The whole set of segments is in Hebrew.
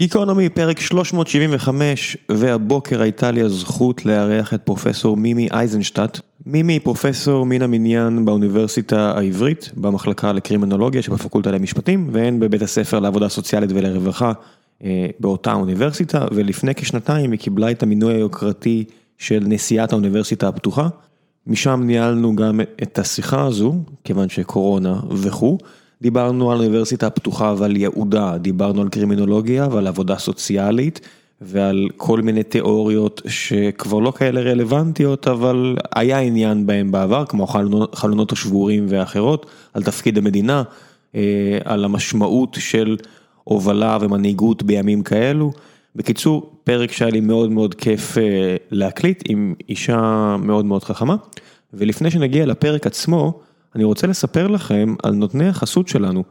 גיקונומי, פרק 375, והבוקר הייתה לי הזכות לארח את פרופסור מימי אייזנשטט. מימי היא פרופסור מן המניין באוניברסיטה העברית, במחלקה לקרימינולוגיה שבפקולטה למשפטים, והן בבית הספר לעבודה סוציאלית ולרווחה אה, באותה אוניברסיטה, ולפני כשנתיים היא קיבלה את המינוי היוקרתי של נשיאת האוניברסיטה הפתוחה. משם ניהלנו גם את השיחה הזו, כיוון שקורונה וכו'. דיברנו על האוניברסיטה הפתוחה ועל ייעודה, דיברנו על קרימינולוגיה ועל עבודה סוציאלית ועל כל מיני תיאוריות שכבר לא כאלה רלוונטיות, אבל היה עניין בהם בעבר, כמו חלונות השבורים ואחרות, על תפקיד המדינה, אה, על המשמעות של הובלה ומנהיגות בימים כאלו. בקיצור, פרק שהיה לי מאוד מאוד כיף אה, להקליט עם אישה מאוד מאוד חכמה, ולפני שנגיע לפרק עצמו, אני רוצה לספר לכם על נותני החסות שלנו,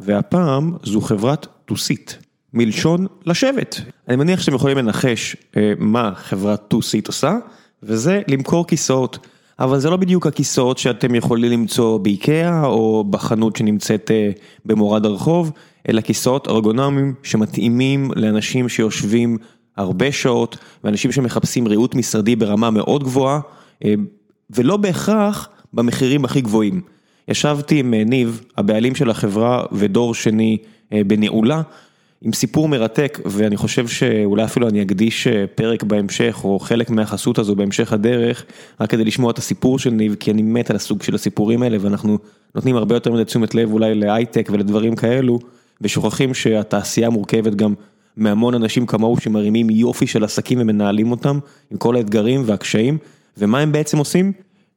והפעם זו חברת טוסית, מלשון לשבת. אני מניח שאתם יכולים לנחש אה, מה חברת טוסית עושה, וזה למכור כיסאות. אבל זה לא בדיוק הכיסאות שאתם יכולים למצוא באיקאה או בחנות שנמצאת אה, במורד הרחוב, אלא כיסאות ארגונומיים שמתאימים לאנשים שיושבים הרבה שעות, ואנשים שמחפשים ריהוט משרדי ברמה מאוד גבוהה, אה, ולא בהכרח במחירים הכי גבוהים. ישבתי עם אה, ניב, הבעלים של החברה ודור שני אה, בנעולה, עם סיפור מרתק, ואני חושב שאולי אפילו אני אקדיש אה, פרק בהמשך, או חלק מהחסות הזו בהמשך הדרך, רק כדי לשמוע את הסיפור של ניב, כי אני מת על הסוג של הסיפורים האלה, ואנחנו נותנים הרבה יותר מדי תשומת לב אולי להייטק ולדברים כאלו, ושוכחים שהתעשייה מורכבת גם מהמון אנשים כמוהו שמרימים יופי של עסקים ומנהלים אותם, עם כל האתגרים והקשיים, ומה הם בעצם עושים?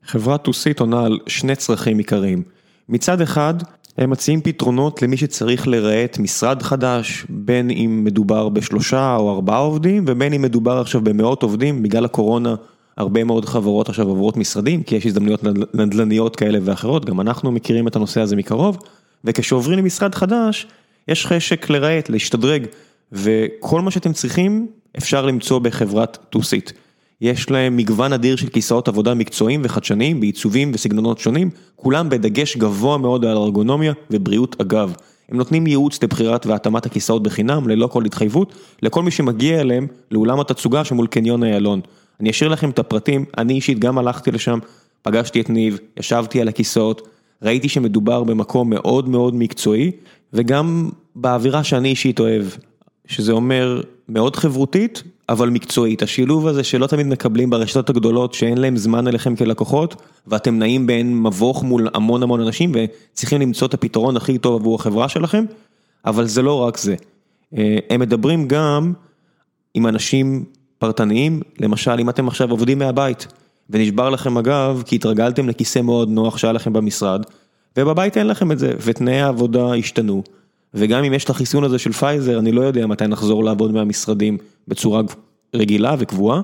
חברת טוסית עונה על שני צרכים עיקריים. מצד אחד, הם מציעים פתרונות למי שצריך לרהט משרד חדש, בין אם מדובר בשלושה או ארבעה עובדים, ובין אם מדובר עכשיו במאות עובדים, בגלל הקורונה הרבה מאוד חברות עכשיו עוברות משרדים, כי יש הזדמנויות נדל"ניות כאלה ואחרות, גם אנחנו מכירים את הנושא הזה מקרוב, וכשעוברים למשרד חדש, יש חשק לרהט, להשתדרג, וכל מה שאתם צריכים אפשר למצוא בחברת טוסית. יש להם מגוון אדיר של כיסאות עבודה מקצועיים וחדשניים בעיצובים וסגנונות שונים, כולם בדגש גבוה מאוד על ארגונומיה ובריאות הגב. הם נותנים ייעוץ לבחירת והתאמת הכיסאות בחינם, ללא כל התחייבות, לכל מי שמגיע אליהם לאולם התצוגה שמול קניון איילון. אני אשאיר לכם את הפרטים, אני אישית גם הלכתי לשם, פגשתי את ניב, ישבתי על הכיסאות, ראיתי שמדובר במקום מאוד מאוד מקצועי, וגם באווירה שאני אישית אוהב, שזה אומר מאוד חברותית, אבל מקצועית. השילוב הזה שלא תמיד מקבלים ברשתות הגדולות, שאין להם זמן אליכם כלקוחות, ואתם נעים בין מבוך מול המון המון אנשים, וצריכים למצוא את הפתרון הכי טוב עבור החברה שלכם, אבל זה לא רק זה. אה, הם מדברים גם עם אנשים פרטניים, למשל אם אתם עכשיו עובדים מהבית, ונשבר לכם הגב, כי התרגלתם לכיסא מאוד נוח שהיה לכם במשרד, ובבית אין לכם את זה, ותנאי העבודה השתנו. וגם אם יש את החיסון הזה של פייזר, אני לא יודע מתי נחזור לעבוד מהמשרדים בצורה רגילה וקבועה,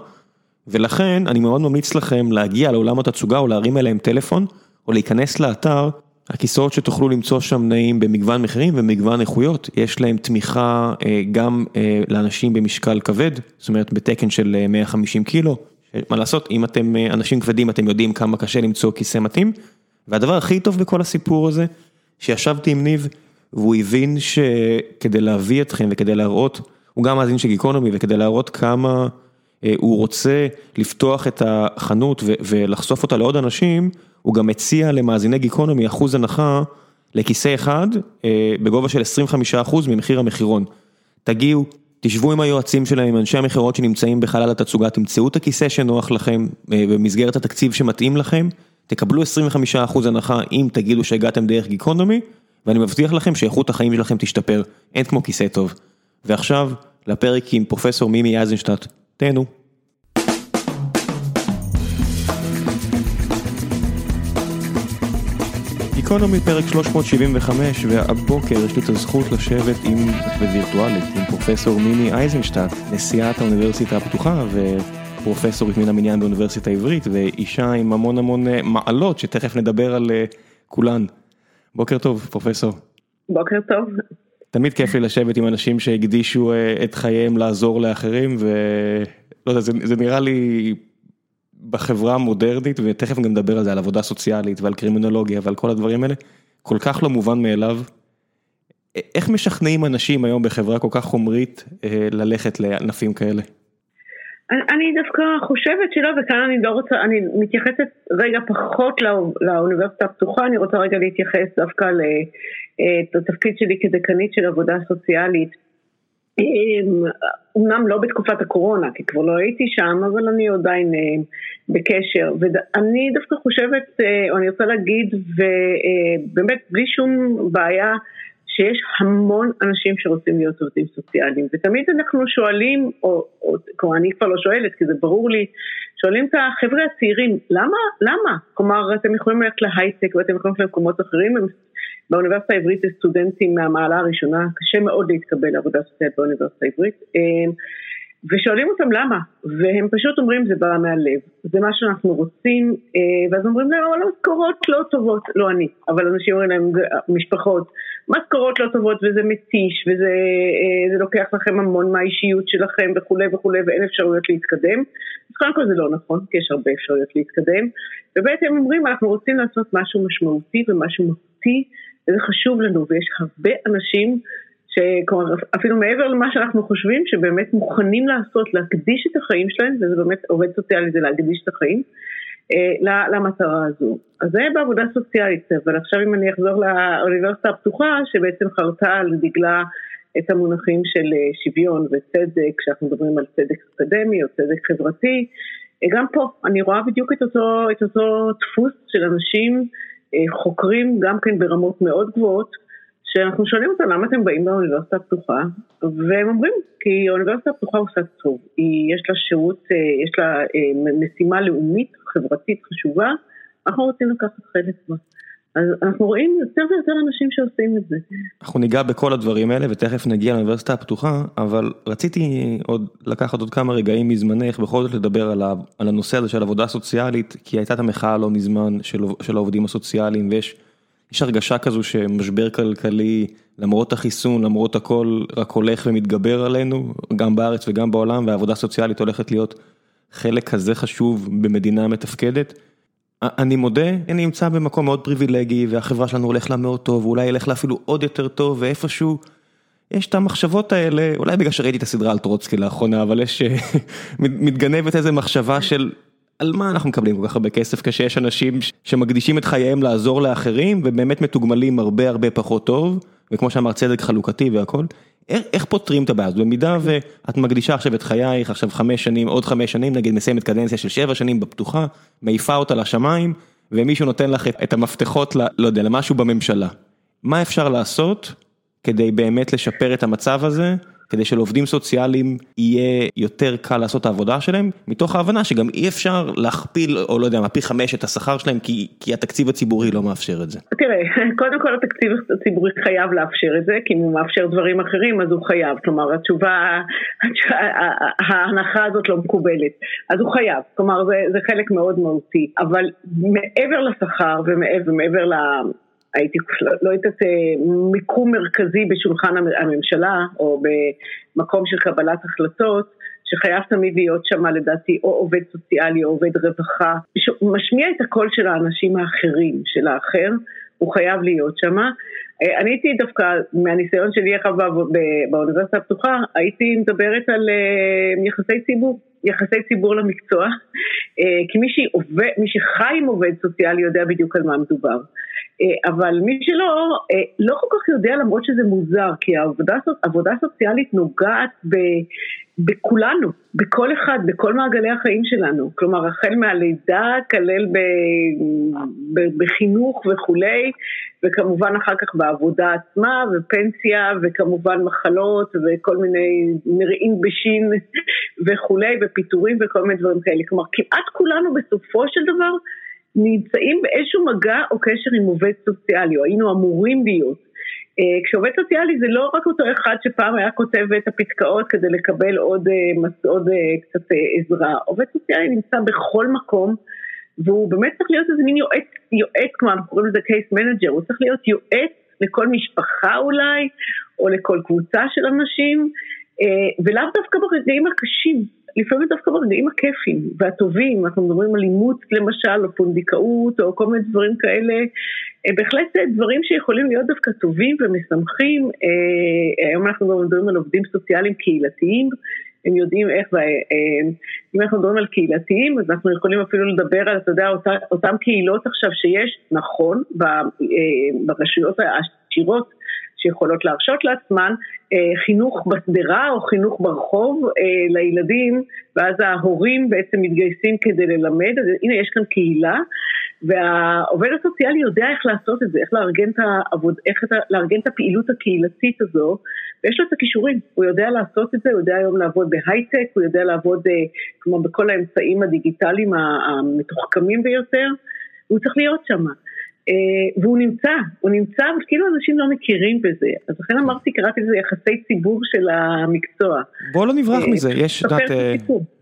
ולכן אני מאוד ממליץ לכם להגיע לעולם התצוגה או להרים אליהם טלפון, או להיכנס לאתר, הכיסאות שתוכלו למצוא שם נעים במגוון מחירים ומגוון איכויות, יש להם תמיכה אה, גם אה, לאנשים במשקל כבד, זאת אומרת בתקן של 150 אה, קילו, מה לעשות, אם אתם אנשים כבדים אתם יודעים כמה קשה למצוא כיסא מתאים, והדבר הכי טוב בכל הסיפור הזה, שישבתי עם ניב, והוא הבין שכדי להביא אתכם וכדי להראות, הוא גם מאזין של גיקונומי וכדי להראות כמה אה, הוא רוצה לפתוח את החנות ולחשוף אותה לעוד אנשים, הוא גם הציע למאזיני גיקונומי אחוז הנחה לכיסא אחד אה, בגובה של 25% ממחיר המחירון. תגיעו, תשבו עם היועצים שלהם, עם אנשי המכירות שנמצאים בחלל התצוגה, תמצאו את הכיסא שנוח לכם אה, במסגרת התקציב שמתאים לכם, תקבלו 25% הנחה אם תגידו שהגעתם דרך גיקונומי. ואני מבטיח לכם שאיכות החיים שלכם תשתפר, אין כמו כיסא טוב. ועכשיו, לפרק עם פרופסור מימי אייזנשטט, תהנו. גיקונומי פרק 375 והבוקר יש לי את הזכות לשבת עם, בווירטואלית, עם פרופסור מימי אייזנשטט, נשיאת האוניברסיטה הפתוחה ופרופסורית מן המניין באוניברסיטה העברית ואישה עם המון המון אה, מעלות שתכף נדבר על אה, כולן. בוקר טוב, פרופסור. בוקר טוב. תמיד כיף לי לשבת עם אנשים שהקדישו אה, את חייהם לעזור לאחרים, ולא יודע, זה, זה נראה לי בחברה המודרנית, ותכף גם נדבר על זה, על עבודה סוציאלית ועל קרימינולוגיה ועל כל הדברים האלה, כל כך לא מובן מאליו. איך משכנעים אנשים היום בחברה כל כך חומרית ללכת לענפים כאלה? אני דווקא חושבת שלא, וכאן אני לא רוצה, אני מתייחסת רגע פחות לא, לאוניברסיטה הפתוחה, אני רוצה רגע להתייחס דווקא לתפקיד שלי כדקנית של עבודה סוציאלית. אמנם לא בתקופת הקורונה, כי כבר לא הייתי שם, אבל אני עדיין בקשר. ואני דווקא חושבת, או אני רוצה להגיד, ובאמת בלי שום בעיה, שיש המון אנשים שרוצים להיות עובדים סוציאליים, ותמיד אנחנו שואלים, או, או כלומר אני כבר לא שואלת כי זה ברור לי, שואלים את החבר'ה הצעירים, למה? למה? כלומר אתם יכולים ללכת להייטק ואתם יכולים ללכת למקומות אחרים, באוניברסיטה העברית זה סטודנטים מהמעלה הראשונה, קשה מאוד להתקבל לעבודה סוציאלית באוניברסיטה העברית. ושואלים אותם למה, והם פשוט אומרים זה בא מהלב, זה מה שאנחנו רוצים, אה, ואז אומרים להם אבל משכורות לא טובות, לא אני, אבל אנשים אומרים להם, משפחות, משכורות לא טובות וזה מתיש וזה אה, לוקח לכם המון מהאישיות שלכם וכולי וכולי ואין אפשרויות להתקדם, אז קודם כל זה לא נכון, כי יש הרבה אפשרויות להתקדם, ובעצם אומרים אנחנו רוצים לעשות משהו משמעותי ומשהו מהותי, וזה חשוב לנו, ויש הרבה אנשים שכלומר אפילו מעבר למה שאנחנו חושבים שבאמת מוכנים לעשות, להקדיש את החיים שלהם, וזה באמת עובד סוציאלי זה להקדיש את החיים, אה, למטרה הזו. אז זה בעבודה סוציאלית, אבל עכשיו אם אני אחזור לאוניברסיטה הפתוחה, שבעצם חרתה על דגלה את המונחים של אה, שוויון וצדק, כשאנחנו מדברים על צדק אקדמי או צדק חברתי, אה, גם פה אני רואה בדיוק את אותו, את אותו דפוס של אנשים חוקרים גם כן ברמות מאוד גבוהות, שאנחנו שואלים אותם למה אתם באים לאוניברסיטה הפתוחה, והם אומרים, כי האוניברסיטה הפתוחה עושה טוב, היא, יש לה שירות, אה, יש לה אה, משימה לאומית, חברתית חשובה, אנחנו רוצים לקחת חלק בה. אז אנחנו רואים יותר ויותר אנשים שעושים את זה. אנחנו ניגע בכל הדברים האלה ותכף נגיע לאוניברסיטה הפתוחה, אבל רציתי עוד לקחת עוד כמה רגעים מזמנך בכל זאת לדבר על, על הנושא הזה של עבודה סוציאלית, כי הייתה את המחאה לא מזמן של, של העובדים הסוציאליים ויש יש הרגשה כזו שמשבר כלכלי, למרות החיסון, למרות הכל, רק הולך ומתגבר עלינו, גם בארץ וגם בעולם, והעבודה סוציאלית הולכת להיות חלק כזה חשוב במדינה מתפקדת. אני מודה, אני נמצא במקום מאוד פריבילגי, והחברה שלנו הולך לה מאוד טוב, ואולי ילך לה אפילו עוד יותר טוב, ואיפשהו יש את המחשבות האלה, אולי בגלל שראיתי את הסדרה על טרוצקי לאחרונה, אבל יש, מתגנבת איזה מחשבה של על מה אנחנו מקבלים כל כך הרבה כסף כשיש אנשים שמקדישים את חייהם לעזור לאחרים ובאמת מתוגמלים הרבה הרבה פחות טוב וכמו שאמר צדק חלוקתי והכל. איך פותרים את הבעיה הזאת במידה ואת מקדישה עכשיו את חייך עכשיו חמש שנים עוד חמש שנים נגיד מסיימת קדנציה של שבע שנים בפתוחה מעיפה אותה לשמיים ומישהו נותן לך את המפתחות לא יודע למשהו בממשלה. מה אפשר לעשות כדי באמת לשפר את המצב הזה כדי שלעובדים סוציאליים יהיה יותר קל לעשות את העבודה שלהם, מתוך ההבנה שגם אי אפשר להכפיל, או לא יודע מה, פי חמש את השכר שלהם, כי, כי התקציב הציבורי לא מאפשר את זה. תראה, קודם כל התקציב הציבורי חייב לאפשר את זה, כי אם הוא מאפשר דברים אחרים אז הוא חייב, כלומר התשובה, ההנחה הזאת לא מקובלת, אז הוא חייב, כלומר זה, זה חלק מאוד מהותי, אבל מעבר לשכר ומעבר ל... הייתי, לא יודעת, מיקום מרכזי בשולחן הממשלה או במקום של קבלת החלטות, שחייב תמיד להיות שם לדעתי או עובד סוציאלי או עובד רווחה, משמיע את הקול של האנשים האחרים, של האחר, הוא חייב להיות שם. אה, אני הייתי דווקא, מהניסיון שלי איך באוניברסיטה הפתוחה, הייתי מדברת על אה, יחסי ציבור, יחסי ציבור למקצוע, אה, כי מי, שעובד, מי שחי עם עובד סוציאלי יודע בדיוק על מה מדובר. אה, אבל מי שלא, אה, לא כל כך יודע למרות שזה מוזר, כי העבודה הסוציאלית נוגעת ב, בכולנו, בכל אחד, בכל מעגלי החיים שלנו. כלומר, החל מהלידה, כלל ב, ב, בחינוך וכולי, וכמובן אחר כך בעבודה עצמה, ופנסיה, וכמובן מחלות, וכל מיני מרעין בשין וכולי, ופיטורים וכל מיני דברים כאלה. כלומר, כמעט כולנו בסופו של דבר, נמצאים באיזשהו מגע או קשר עם עובד סוציאלי, או היינו אמורים להיות. אה, כשעובד סוציאלי זה לא רק אותו אחד שפעם היה כותב את הפתקאות כדי לקבל עוד, אה, עוד אה, קצת עזרה, עובד סוציאלי נמצא בכל מקום והוא באמת צריך להיות איזה מין יועץ, יועץ, כמו אנחנו קוראים לזה case manager, הוא צריך להיות יועץ לכל משפחה אולי, או לכל קבוצה של אנשים, ולאו דווקא ברגעים הקשים. לפעמים דווקא ברגעים הכיפים והטובים, אנחנו מדברים על אימוץ למשל, או פונדקאות, או כל מיני דברים כאלה, אה, בהחלט דברים שיכולים להיות דווקא טובים ומשמחים. אה, היום אנחנו מדברים על עובדים סוציאליים קהילתיים, הם יודעים איך, אם אנחנו מדברים על קהילתיים, אז אנחנו יכולים אפילו לדבר על, אתה יודע, אותם קהילות עכשיו שיש, נכון, ברשויות העשירות, שיכולות להרשות לעצמן אה, חינוך בשדרה או חינוך ברחוב אה, לילדים, ואז ההורים בעצם מתגייסים כדי ללמד, אז הנה יש כאן קהילה, והעובד הסוציאלי יודע איך לעשות את זה, איך לארגן את, העבוד, איך לארגן את הפעילות הקהילתית הזו, ויש לו את הכישורים, הוא יודע לעשות את זה, הוא יודע היום לעבוד בהייטק, הוא יודע לעבוד אה, כמו בכל האמצעים הדיגיטליים המתוחכמים ביותר, והוא צריך להיות שם. אה, והוא נמצא, הוא נמצא, אבל כאילו אנשים לא מכירים בזה. אז לכן אמרתי, קראתי לזה יחסי ציבור של המקצוע. בואו לא נברח אה, מזה, יש, את יודעת, אה,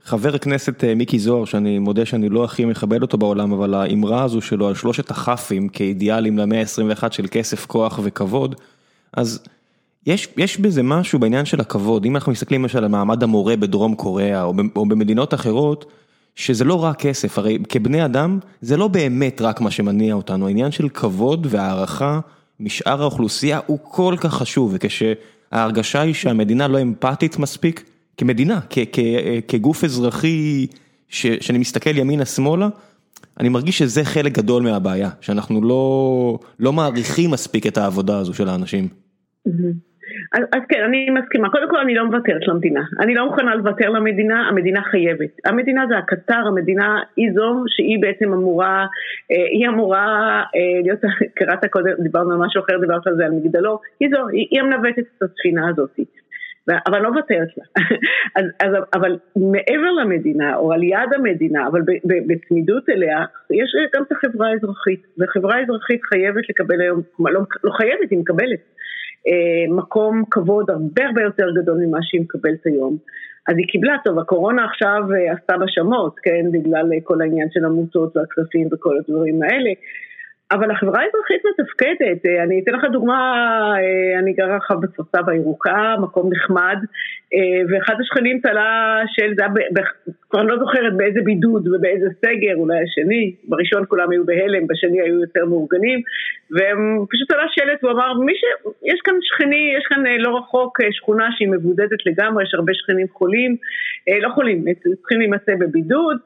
חבר הכנסת מיקי זוהר, שאני מודה שאני לא הכי מכבד אותו בעולם, אבל האמרה הזו שלו על שלושת הכ"פים כאידיאלים למאה ה-21 של כסף, כוח וכבוד, אז יש, יש בזה משהו בעניין של הכבוד, אם אנחנו מסתכלים למשל על מעמד המורה בדרום קוריאה או במדינות אחרות, שזה לא רק כסף, הרי כבני אדם זה לא באמת רק מה שמניע אותנו, העניין של כבוד והערכה משאר האוכלוסייה הוא כל כך חשוב, וכשההרגשה היא שהמדינה לא אמפתית מספיק, כמדינה, כ- כ- כגוף אזרחי ש- שאני מסתכל ימינה-שמאלה, אני מרגיש שזה חלק גדול מהבעיה, שאנחנו לא, לא מעריכים מספיק את העבודה הזו של האנשים. Mm-hmm. אז, אז כן, אני מסכימה. קודם כל אני לא מוותרת למדינה. אני לא מוכנה לוותר למדינה, המדינה חייבת. המדינה זה הקטר, המדינה היא זו שהיא בעצם אמורה, אה, היא אמורה אה, להיות, קראת קודם, דיברנו על משהו אחר, דיברת על זה, על מגדלור, היא זו, היא, היא המנווטת את הספינה הזאת. אבל לא מוותרת לה. אז, אז, אבל מעבר למדינה, או על יד המדינה, אבל בצמידות אליה, יש גם את החברה האזרחית. וחברה האזרחית חייבת לקבל היום, לא, לא חייבת, היא מקבלת. אה, מקום כבוד הרבה הרבה יותר גדול ממה שהיא מקבלת היום. אז היא קיבלה, טוב, הקורונה עכשיו אה, עשתה בה שמות, כן, בגלל אה, כל העניין של עמותות והכספים וכל הדברים האלה, אבל החברה האזרחית מתפקדת, אה, אני אתן לך דוגמה, אה, אני גרה עכשיו בסרסב הירוקה, מקום נחמד, אה, ואחד השכנים תלה של, זה היה, כבר לא זוכרת באיזה בידוד ובאיזה סגר, אולי השני, בראשון כולם היו בהלם, בשני היו יותר מאורגנים, והם פשוט תלה שלט, הוא אמר, מי ש... יש כאן שכני, יש כאן לא רחוק שכונה שהיא מבודדת לגמרי, יש הרבה שכנים חולים, לא חולים, צריכים להימצא בבידוד,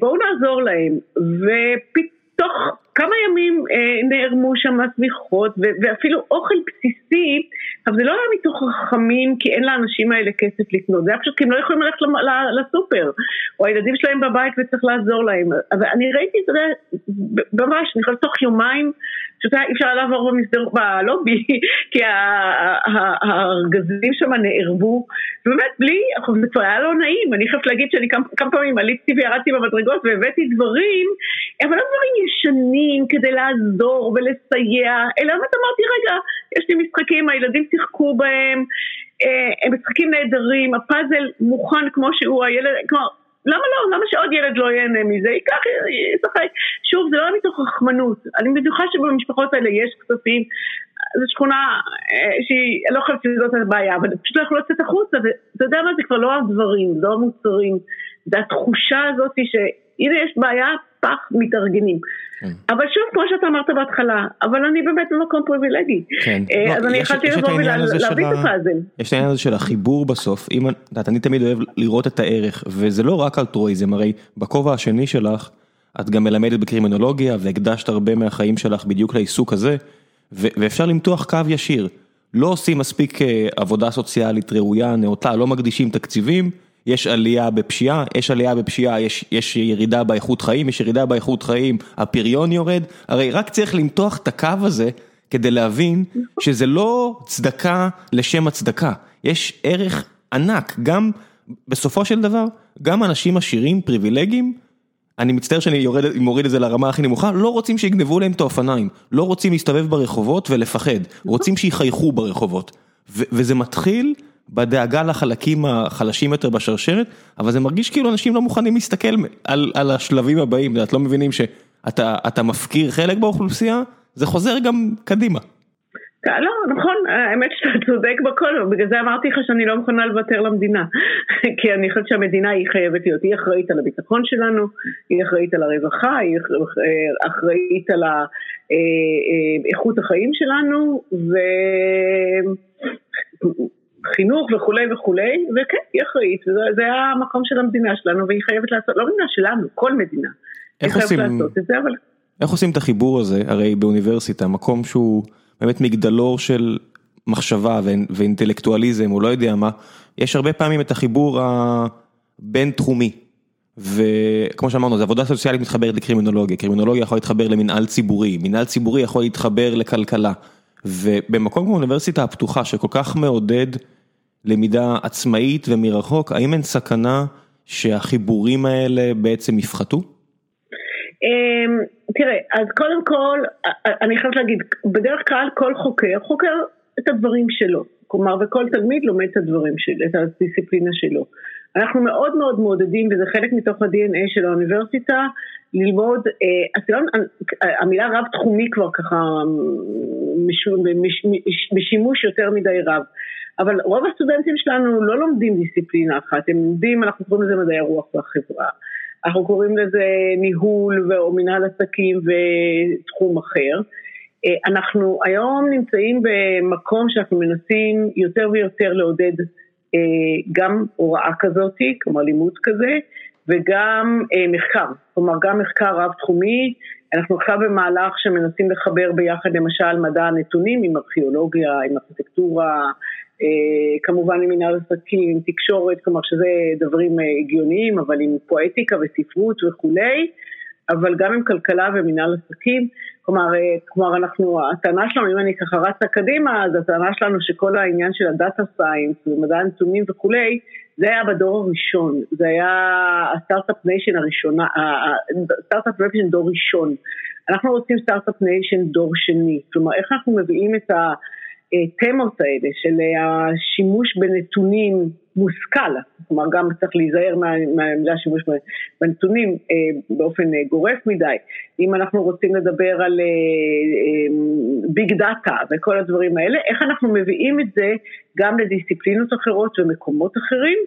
בואו נעזור להם, ופתאום תוך כמה ימים אה, נערמו שם שמיכות ואפילו אוכל בסיסי, אבל זה לא היה מתוך רחמים כי אין לאנשים האלה כסף לקנות, זה היה פשוט כי הם לא יכולים ללכת לסופר, או הילדים שלהם בבית וצריך לעזור להם. אבל אני ראיתי, אתה יודע, ממש, אני חושבת תוך יומיים פשוט אי אפשר לעבור במסדר, בלובי, כי הארגזים שם נערבו, ובאמת בלי, זה כבר היה לא נעים, אני חייבת להגיד שאני כמה פעמים עליתי וירדתי במדרגות והבאתי דברים, אבל לא דברים ישנים כדי לעזור ולסייע, אלא באמת אמרתי, רגע, יש לי משחקים, הילדים שיחקו בהם, אה, הם משחקים נהדרים, הפאזל מוכן כמו שהוא, הילד, כלומר, למה לא? למה שעוד ילד לא ייהנה מזה? ייקח, ישחק. שוב, זה לא מתוך רחמנות. אני בטוחה שבמשפחות האלה יש כספים. זו שכונה אה, שהיא, לא חושבת שזאת הבעיה, אבל פשוט לא יכולו לצאת החוצה, ואתה יודע מה, זה כבר לא הדברים, לא המוצרים. זה התחושה הזאת שהנה יש בעיה, פח, מתארגנים. כן. אבל שוב, כמו שאתה אמרת בהתחלה, אבל אני באמת במקום פריבילגי. כן. אה, אז לא, אני יכולתי לבוא ולהביא את הפאזל. יש את העניין הזה של החיבור בסוף, אם, את אני תמיד אוהב לראות את הערך, וזה לא רק אלטרואיזם, הרי בכובע השני שלך, את גם מלמדת בקרימינולוגיה, והקדשת הרבה מהחיים שלך בדיוק לעיסוק הזה, ואפשר למתוח קו ישיר. לא עושים מספיק אה, עבודה סוציאלית ראויה, נאותה, לא מקדישים תקציבים. יש עלייה בפשיעה, יש עלייה בפשיעה, יש יש ירידה באיכות חיים, יש ירידה באיכות חיים, הפריון יורד, הרי רק צריך למתוח את הקו הזה כדי להבין שזה לא צדקה לשם הצדקה, יש ערך ענק, גם בסופו של דבר, גם אנשים עשירים, פריבילגיים, אני מצטער שאני יורד, מוריד את זה לרמה הכי נמוכה, לא רוצים שיגנבו להם את האופניים, לא רוצים להסתובב ברחובות ולפחד, רוצים שיחייכו ברחובות, וזה מתחיל בדאגה לחלקים החלשים יותר בשרשרת, אבל זה מרגיש כאילו אנשים לא מוכנים להסתכל על על השלבים הבאים, את לא מבינים שאתה מפקיר חלק באוכלוסייה, זה חוזר גם קדימה. לא, נכון, האמת שאתה צודק בכל, בגלל זה אמרתי לך שאני לא מוכנה לוותר למדינה. כי אני חושבת שהמדינה היא חייבת להיות, היא אחראית על הביטחון שלנו, היא אחראית על הרווחה, היא אחראית על איכות החיים שלנו, וחינוך וכולי וכולי, וכן, היא אחראית, וזה המקום של המדינה שלנו, והיא חייבת לעשות, לא מדינה שלנו, כל מדינה. איך עושים, זה, אבל... איך עושים את החיבור הזה, הרי באוניברסיטה, מקום שהוא באמת מגדלור של מחשבה ואינטלקטואליזם, או לא יודע מה, יש הרבה פעמים את החיבור הבין תחומי. וכמו שאמרנו, זו עבודה סוציאלית מתחברת לקרימינולוגיה, קרימינולוגיה יכול להתחבר למנהל ציבורי, מנהל ציבורי יכול להתחבר לכלכלה. ובמקום כמו האוניברסיטה הפתוחה שכל כך מעודד למידה עצמאית ומרחוק, האם אין סכנה שהחיבורים האלה בעצם יפחתו? אמ, תראה, אז קודם כל, אני חייבת להגיד, בדרך כלל כל חוקר חוקר את הדברים שלו. כלומר, וכל תלמיד לומד את הדברים שלו, את הדיסציפלינה שלו. אנחנו מאוד מאוד מעודדים, וזה חלק מתוך ה-DNA של האוניברסיטה, ללמוד, אה, המילה רב תחומי כבר ככה בשימוש יותר מדי רב. אבל רוב הסטודנטים שלנו לא לומדים דיסציפלינה אחת, הם לומדים, אנחנו קוראים לזה מדעי הרוח והחברה. אנחנו קוראים לזה ניהול או מנהל עסקים ותחום אחר. אה, אנחנו היום נמצאים במקום שאנחנו מנסים יותר ויותר לעודד אה, גם הוראה כזאת, כלומר לימוד כזה, וגם אה, מחקר, כלומר גם מחקר רב-תחומי, אנחנו עכשיו במהלך שמנסים לחבר ביחד למשל מדע הנתונים עם ארכיאולוגיה, עם ארכיטקטורה, כמובן עם מנהל עסקים, עם תקשורת, כלומר שזה דברים הגיוניים, אבל עם פואטיקה וספרות וכולי, אבל גם עם כלכלה ומנהל עסקים. כלומר, אה, כלומר אנחנו, הטענה שלנו, אם אני ככה רצה קדימה, אז הטענה שלנו שכל העניין של ה data science ומדע הנתונים וכולי, זה היה בדור הראשון, זה היה ה start-up nation הראשונה, ה start-up nation דור ראשון. אנחנו רוצים start-up nation דור שני, כלומר איך אנחנו מביאים את התמות האלה של השימוש בנתונים מושכל, כלומר גם צריך להיזהר מהמילה שימוש בנתונים אה, באופן אה, גורף מדי. אם אנחנו רוצים לדבר על ביג אה, דאטה וכל הדברים האלה, איך אנחנו מביאים את זה גם לדיסציפלינות אחרות ומקומות אחרים,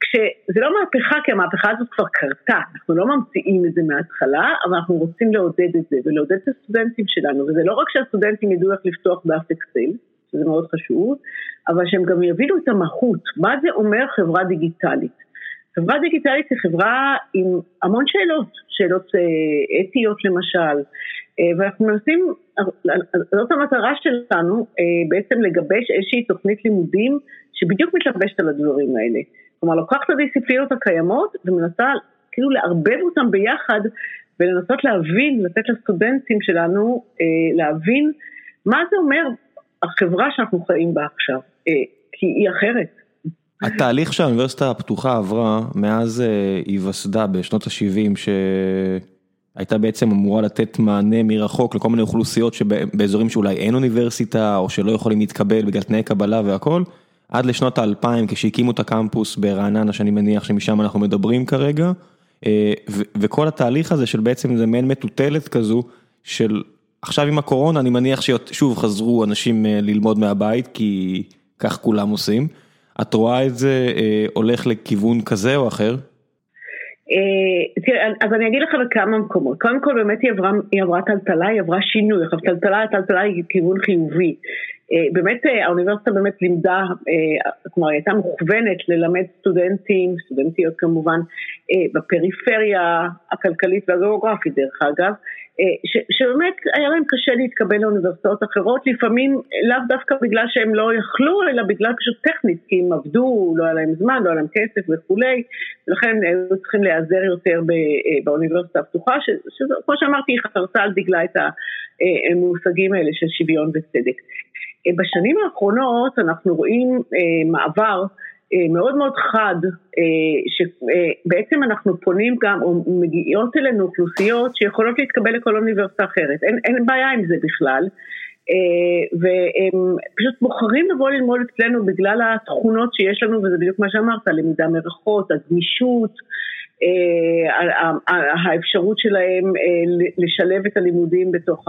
כשזה לא מהפכה, כי המהפכה הזאת כבר קרתה, אנחנו לא ממציאים את זה מההתחלה, אבל אנחנו רוצים לעודד את זה ולעודד את הסטודנטים שלנו, וזה לא רק שהסטודנטים ידעו איך לפתוח אקסל, שזה מאוד חשוב, אבל שהם גם יבינו את המהות, מה זה אומר חברה דיגיטלית. חברה דיגיטלית היא חברה עם המון שאלות, שאלות אה, אתיות למשל, אה, ואנחנו מנסים, זאת המטרה שלנו, אה, בעצם לגבש איזושהי תוכנית לימודים שבדיוק מתלבשת על הדברים האלה. כלומר, לוקחת את הדיסציפלינות הקיימות ומנסה כאילו לערבב אותם ביחד ולנסות להבין, לתת לסטודנטים שלנו להבין מה זה אומר החברה שאנחנו חיים בה עכשיו, אה, כי היא אחרת. התהליך שהאוניברסיטה הפתוחה עברה מאז אה, היווסדה בשנות ה-70 שהייתה בעצם אמורה לתת מענה מרחוק לכל מיני אוכלוסיות שבאזורים שאולי אין אוניברסיטה או שלא יכולים להתקבל בגלל תנאי קבלה והכל, עד לשנות האלפיים כשהקימו את הקמפוס ברעננה שאני מניח שמשם אנחנו מדברים כרגע, אה, וכל התהליך הזה של בעצם זה מעין מטוטלת כזו של עכשיו עם הקורונה אני מניח ששוב חזרו אנשים אה, ללמוד מהבית כי כך כולם עושים. את רואה את זה אה, הולך לכיוון כזה או אחר? אה, תראה, אז אני אגיד לך בכמה מקומות. קודם כל באמת היא עברה, היא עברה טלטלה, היא עברה שינוי. עכשיו טלטלה, טלטלה היא כיוון חיובי. באמת האוניברסיטה באמת לימדה, כלומר היא הייתה מוכוונת ללמד סטודנטים, סטודנטיות כמובן, בפריפריה הכלכלית והגיאוגרפית דרך אגב. אה, ש, שבאמת היה להם קשה להתקבל לאוניברסיטאות אחרות, לפעמים לאו דווקא בגלל שהם לא יכלו, אלא בגלל פשוט טכנית, כי הם עבדו, לא היה להם זמן, לא היה להם כסף וכולי, ולכן היו צריכים להיעזר יותר אה, באוניברסיטה הפתוחה, שכמו שאמרתי, היא חרתה על דגלה את המושגים האלה של שוויון וצדק. אה, בשנים האחרונות אנחנו רואים מעבר אה, מאוד מאוד חד, אה, שבעצם אנחנו פונים גם, או מגיעות אלינו אוכלוסיות שיכולות להתקבל לכל אוניברסיטה אחרת, אין, אין בעיה עם זה בכלל, אה, והם פשוט בוחרים לבוא ללמוד אצלנו בגלל התכונות שיש לנו, וזה בדיוק מה שאמרת, למידה מרחוק, הגמישות, האפשרות שלהם לשלב את הלימודים בתוך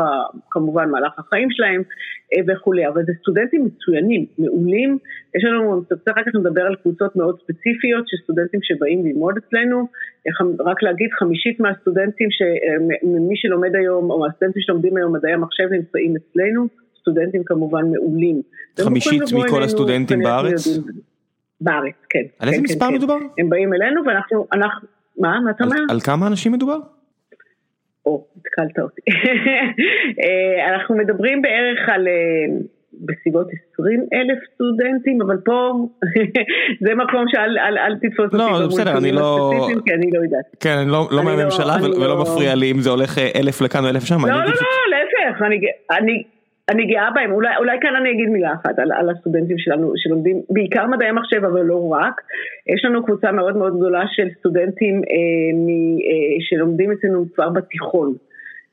כמובן מהלך החיים שלהם וכולי, אבל זה סטודנטים מצוינים, מעולים, יש לנו, אחר כך נדבר על קבוצות מאוד ספציפיות של סטודנטים שבאים ללמוד אצלנו, רק להגיד חמישית מהסטודנטים, מי שלומד היום או הסטודנטים שלומדים היום מדעי המחשב נמצאים אצלנו, סטודנטים כמובן מעולים. חמישית מכל הסטודנטים בארץ? בארץ, כן. על איזה כן, מספר כן, מדובר? הם באים אלינו ואנחנו, אנחנו, מה, מה אתה אומר? על כמה אנשים מדובר? או, התקלת אותי. אה, אנחנו מדברים בערך על אה, בסביבות 20 אלף סטודנטים, אבל פה זה מקום שאל תתפוס אותי. לא, זה בסדר, אני לא... כי אני לא יודעת. כן, אני לא, לא מהממשלה ולא לא- מפריע לי אם זה הולך אה, אלף לכאן או אלף שם. לא, לא, לא, להפך, אני... אני גאה בהם, אולי, אולי כאן אני אגיד מילה אחת על, על הסטודנטים שלנו שלומדים בעיקר מדעי מחשב אבל לא רק. יש לנו קבוצה מאוד מאוד גדולה של סטודנטים אה, מ, אה, שלומדים אצלנו כבר בתיכון,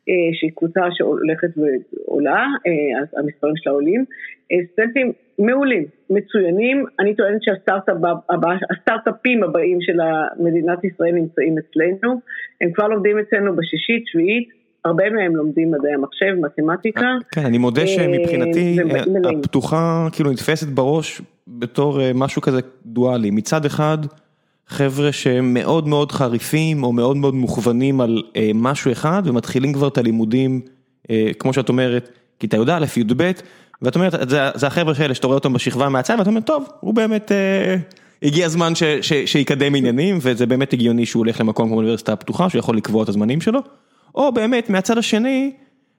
אה, שהיא קבוצה שהולכת ועולה, אה, המספרים שלה עולים. אה, סטודנטים מעולים, מצוינים, אני טוענת שהסטארט-אפים הבאים של מדינת ישראל נמצאים אצלנו, הם כבר לומדים אצלנו בשישית, שביעית. הרבה מהם לומדים מדעי המחשב, מתמטיקה. כן, אני מודה שמבחינתי הפתוחה כאילו נתפסת בראש בתור משהו כזה דואלי. מצד אחד, חבר'ה שהם מאוד מאוד חריפים או מאוד מאוד מוכוונים על משהו אחד ומתחילים כבר את הלימודים, כמו שאת אומרת, כיתה י"א, י"ב, ואת אומרת, זה החבר'ה האלה שאתה רואה אותם בשכבה מהצד ואת אומרת, טוב, הוא באמת... הגיע הזמן שיקדם עניינים וזה באמת הגיוני שהוא הולך למקום כמו אוניברסיטה הפתוחה שהוא יכול לקבוע את הזמנים שלו. או באמת מהצד השני,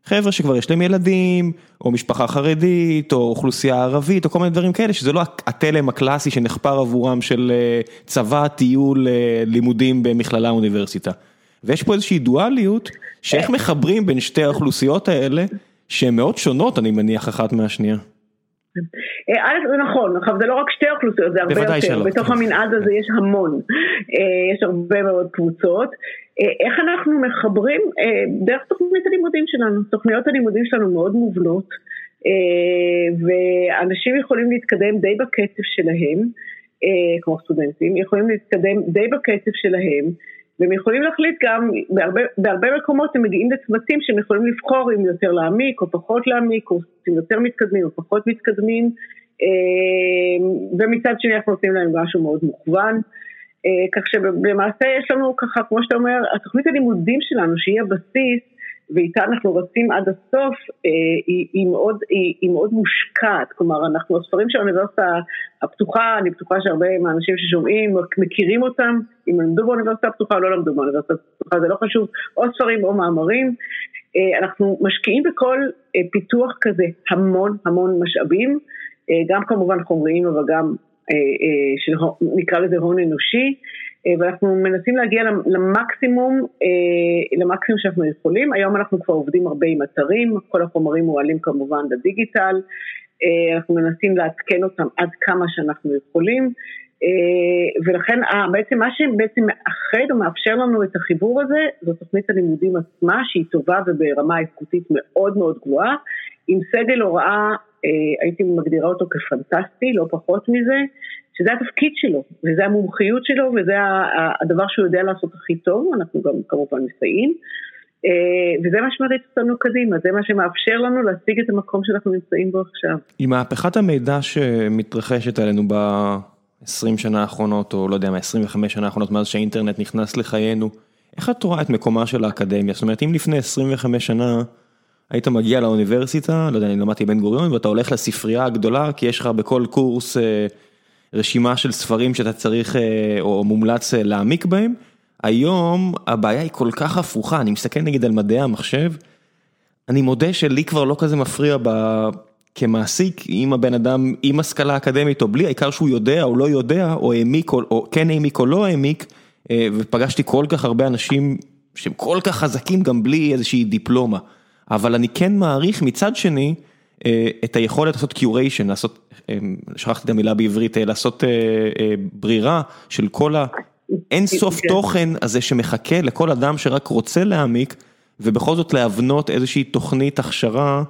חבר'ה שכבר יש להם ילדים, או משפחה חרדית, או אוכלוסייה ערבית, או כל מיני דברים כאלה, שזה לא התלם הקלאסי שנחפר עבורם של צבא, טיול, לימודים במכללה אוניברסיטה. ויש פה איזושהי דואליות, שאיך מחברים בין שתי האוכלוסיות האלה, שהן מאוד שונות, אני מניח, אחת מהשנייה. א', זה נכון, עכשיו זה לא רק שתי אוכלוסיות, זה הרבה יותר, בתוך המנעד הזה יש המון, יש הרבה מאוד קבוצות. איך אנחנו מחברים? דרך תוכנית הלימודים שלנו, תוכניות הלימודים שלנו מאוד מובנות, ואנשים יכולים להתקדם די בקצב שלהם, כמו סטודנטים, יכולים להתקדם די בקצב שלהם, והם יכולים להחליט גם, בהרבה, בהרבה מקומות הם מגיעים לצוותים שהם יכולים לבחור אם יותר להעמיק או פחות להעמיק, קורסים יותר מתקדמים או פחות מתקדמים, ומצד שני אנחנו נותנים להם משהו מאוד מוכוון. כך שלמעשה יש לנו ככה, כמו שאתה אומר, התוכנית הלימודים שלנו, שהיא הבסיס, ואיתה אנחנו רצים עד הסוף, היא, היא, מאוד, היא, היא מאוד מושקעת, כלומר אנחנו, הספרים של האוניברסיטה הפתוחה, אני בטוחה שהרבה מהאנשים ששומעים מכירים אותם, אם למדו באוניברסיטה הפתוחה או לא למדו באוניברסיטה הפתוחה, זה לא חשוב, או ספרים או מאמרים, אנחנו משקיעים בכל פיתוח כזה המון המון משאבים, גם כמובן חומריים אבל גם שנקרא לזה הון אנושי, ואנחנו מנסים להגיע למקסימום, למקסימום שאנחנו יכולים. היום אנחנו כבר עובדים הרבה עם אתרים, כל החומרים מועלים כמובן לדיגיטל, אנחנו מנסים לעדכן אותם עד כמה שאנחנו יכולים, ולכן בעצם מה שבעצם מאחד או מאפשר לנו את החיבור הזה, זו תוכנית הלימודים עצמה שהיא טובה וברמה איכותית מאוד מאוד גבוהה, עם סגל הוראה, הייתי מגדירה אותו כפנטסטי, לא פחות מזה. שזה התפקיד שלו, וזה המומחיות שלו, וזה הדבר שהוא יודע לעשות הכי טוב, אנחנו גם כמובן מסייעים, וזה מה שמריץ אותנו קדימה, זה מה שמאפשר לנו להשיג את המקום שאנחנו נמצאים בו עכשיו. עם מהפכת המידע שמתרחשת עלינו ב-20 שנה האחרונות, או לא יודע מה, 25 שנה האחרונות, מאז שהאינטרנט נכנס לחיינו, איך את רואה את מקומה של האקדמיה? זאת אומרת, אם לפני 25 שנה היית מגיע לאוניברסיטה, לא יודע, אני למדתי בן גוריון, ואתה הולך לספרייה הגדולה, כי יש לך בכל קורס רשימה של ספרים שאתה צריך או מומלץ להעמיק בהם, היום הבעיה היא כל כך הפוכה, אני מסתכל נגיד על מדעי המחשב, אני מודה שלי כבר לא כזה מפריע ב... כמעסיק, אם הבן אדם עם השכלה אקדמית או בלי, העיקר שהוא יודע או לא יודע, או העמיק או כן העמיק או לא העמיק, ופגשתי כל כך הרבה אנשים שהם כל כך חזקים גם בלי איזושהי דיפלומה, אבל אני כן מעריך מצד שני, את היכולת לעשות קיוריישן, לעשות, שכחתי את המילה בעברית, לעשות ברירה של כל האין סוף תוכן הזה שמחכה לכל אדם שרק רוצה להעמיק, ובכל זאת להבנות איזושהי תוכנית הכשרה,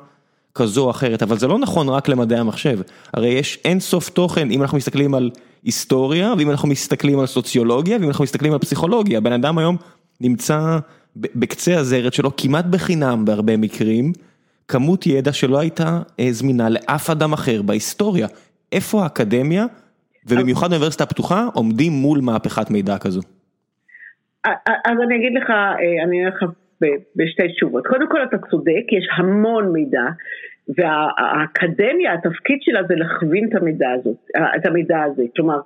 כזו או אחרת, אבל זה לא נכון רק למדעי המחשב, הרי יש אין סוף תוכן אם אנחנו מסתכלים על היסטוריה, ואם אנחנו מסתכלים על סוציולוגיה, ואם אנחנו מסתכלים על פסיכולוגיה, בן אדם היום נמצא בקצה הזרת שלו כמעט בחינם בהרבה מקרים, כמות ידע שלא הייתה אה, זמינה לאף אדם אחר בהיסטוריה. איפה האקדמיה, ובמיוחד האוניברסיטה הפתוחה, עומדים מול מהפכת מידע כזו? אז אני אגיד לך, אה, אני אגיד לך בשתי תשובות. קודם כל אתה צודק, יש המון מידע, והאקדמיה, התפקיד שלה זה להכווין את המידע, הזאת, את המידע הזה. כלומר,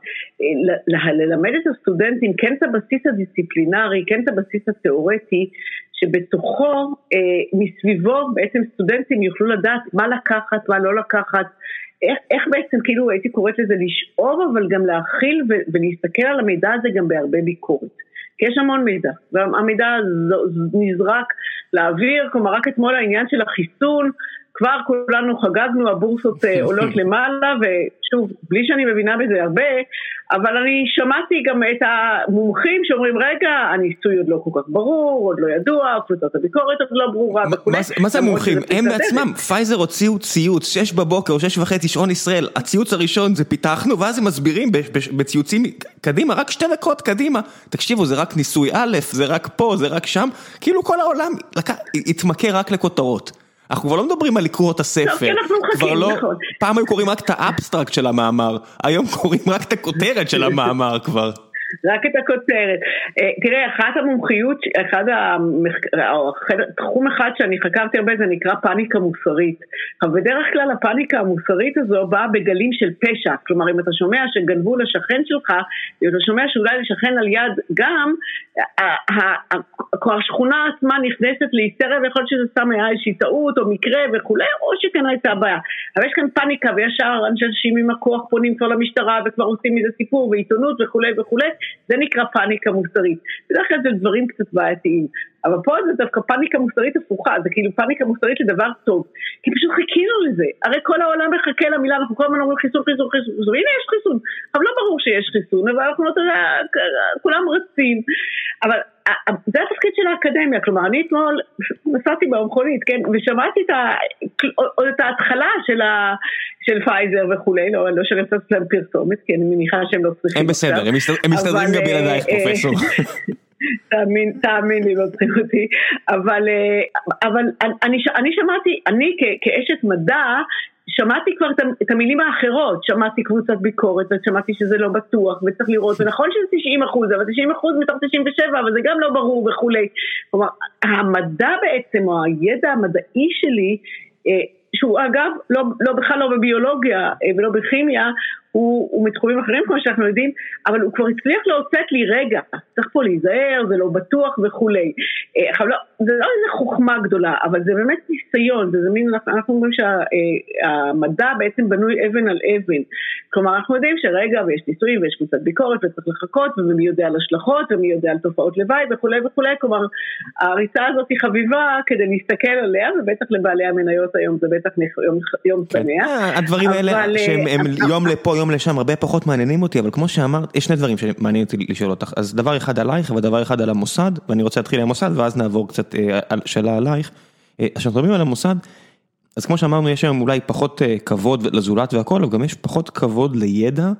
ללמד את הסטודנטים כן את הבסיס הדיסציפלינרי, כן את הבסיס התיאורטי, שבתוכו, אה, מסביבו בעצם סטודנטים יוכלו לדעת מה לקחת, מה לא לקחת. איך, איך בעצם, כאילו הייתי קוראת לזה לשאוב, אבל גם להכיל ולהסתכל על המידע הזה גם בהרבה ביקורת. כי יש המון מידע, והמידע נזרק לאוויר, כלומר רק אתמול העניין של החיסון, כבר כולנו חגגנו, הבורסות אה, עולות למעלה, ושוב, בלי שאני מבינה בזה הרבה, אבל אני שמעתי גם את המומחים שאומרים, רגע, הניסוי עוד לא כל כך ברור, עוד לא ידוע, קבוצת הביקורת עוד לא ברורה וכולי. מה זה המומחים? הם בעצמם, פייזר הוציאו ציוץ, שש בבוקר, שש וחצי, שעון ישראל, הציוץ הראשון זה פיתחנו, ואז הם מסבירים בציוצים קדימה, רק שתי דקות קדימה, תקשיבו, זה רק ניסוי א', זה רק פה, זה רק שם, כאילו כל העולם התמכר רק לכותרות. אנחנו כבר לא מדברים על לקרוא את הספר, לא, כי אנחנו מחכים, לא, נכון. פעם היו קוראים רק את ה abstract של המאמר, היום קוראים רק את הכותרת של המאמר כבר. רק את הכותרת. אה, תראה, אחת המומחיות, אחד המחקר, תחום אחד שאני חקרתי הרבה זה נקרא פאניקה מוסרית. אבל בדרך כלל הפאניקה המוסרית הזו באה בגלים של פשע. כלומר, אם אתה שומע שגנבו לשכן שלך, אם אתה שומע שאולי לשכן על יד גם, השכונה עצמה נכנסת להיסטריה ויכול להיות שזה סתם היה איזושהי טעות או מקרה וכולי, או שכן הייתה בעיה. אבל יש כאן פאניקה וישר אנשים עם הכוח פונים כבר למשטרה וכבר עושים מזה סיפור ועיתונות וכולי וכולי, זה נקרא פאניקה מוסרית. בדרך כלל זה דברים קצת בעייתיים. אבל פה זה דווקא פאניקה מוסרית הפוכה, זה כאילו פאניקה מוסרית לדבר טוב. כי פשוט חיכינו לזה. הרי כל העולם מחכה למילה, אנחנו כל הזמן אומרים חיסון, חיסון, חיסון, חיסון. הנה יש חיסון. אבל לא ברור שיש חיסון, אבל אנחנו, אתה יודע, כולם רצים. אבל זה התפקיד של האקדמיה, כלומר אני אתמול נסעתי במכונית, כן, ושמעתי את, ה, את ההתחלה של, ה, של פייזר וכולי, לא, לא שאני רוצה לעשות להם פרסומת, כי אני מניחה שהם לא צריכים... הם בסדר, הם מסתדרים גם בלעדייך אה, פרופסור. תאמין, תאמין לי, לא צריכים אותי, אבל, אה, אבל אני, אני שמעתי, אני כאשת מדע, שמעתי כבר את המילים האחרות, שמעתי קבוצת ביקורת ושמעתי שזה לא בטוח וצריך לראות, ונכון שזה 90 אחוז, אבל 90 אחוז מתוך 97, אבל זה גם לא ברור וכולי. כלומר, המדע בעצם, או הידע המדעי שלי, אה, שהוא אגב, לא, לא בכלל לא בביולוגיה אה, ולא בכימיה, הוא, הוא מתחומים אחרים כמו שאנחנו יודעים, אבל הוא כבר הצליח לאותת לי, רגע, צריך פה להיזהר, זה לא בטוח וכולי. אה, עכשיו לא, זה לא איזה חוכמה גדולה, אבל זה באמת ניסיון, זה מין, אנחנו אומרים שהמדע בעצם בנוי אבן על אבן. כלומר, אנחנו יודעים שרגע, ויש ניסויים ויש קבוצת ביקורת וצריך לחכות, ומי יודע על השלכות, ומי יודע על תופעות לוואי וכולי וכולי, כלומר, הריצה הזאת היא חביבה כדי להסתכל עליה, ובטח לבעלי המניות היום זה בטח יום, יום כן. שמח. אה, הדברים האלה שהם יום לפה, יום לשם, הרבה פחות מעניינים אותי, אבל כמו שאמרת, יש שני דברים שמעניין אותי לשאול אותך. אז דבר אחד עלייך ודבר אחד על המוסד, ואני רוצה להתחיל עם המוסד ואז נעבור קצת אה, על שאלה עלייך. אה, כשאנחנו מדברים על המוסד, אז כמו שאמרנו, יש היום אולי פחות אה, כבוד לזולת והכל, אבל גם יש פחות כבוד לידע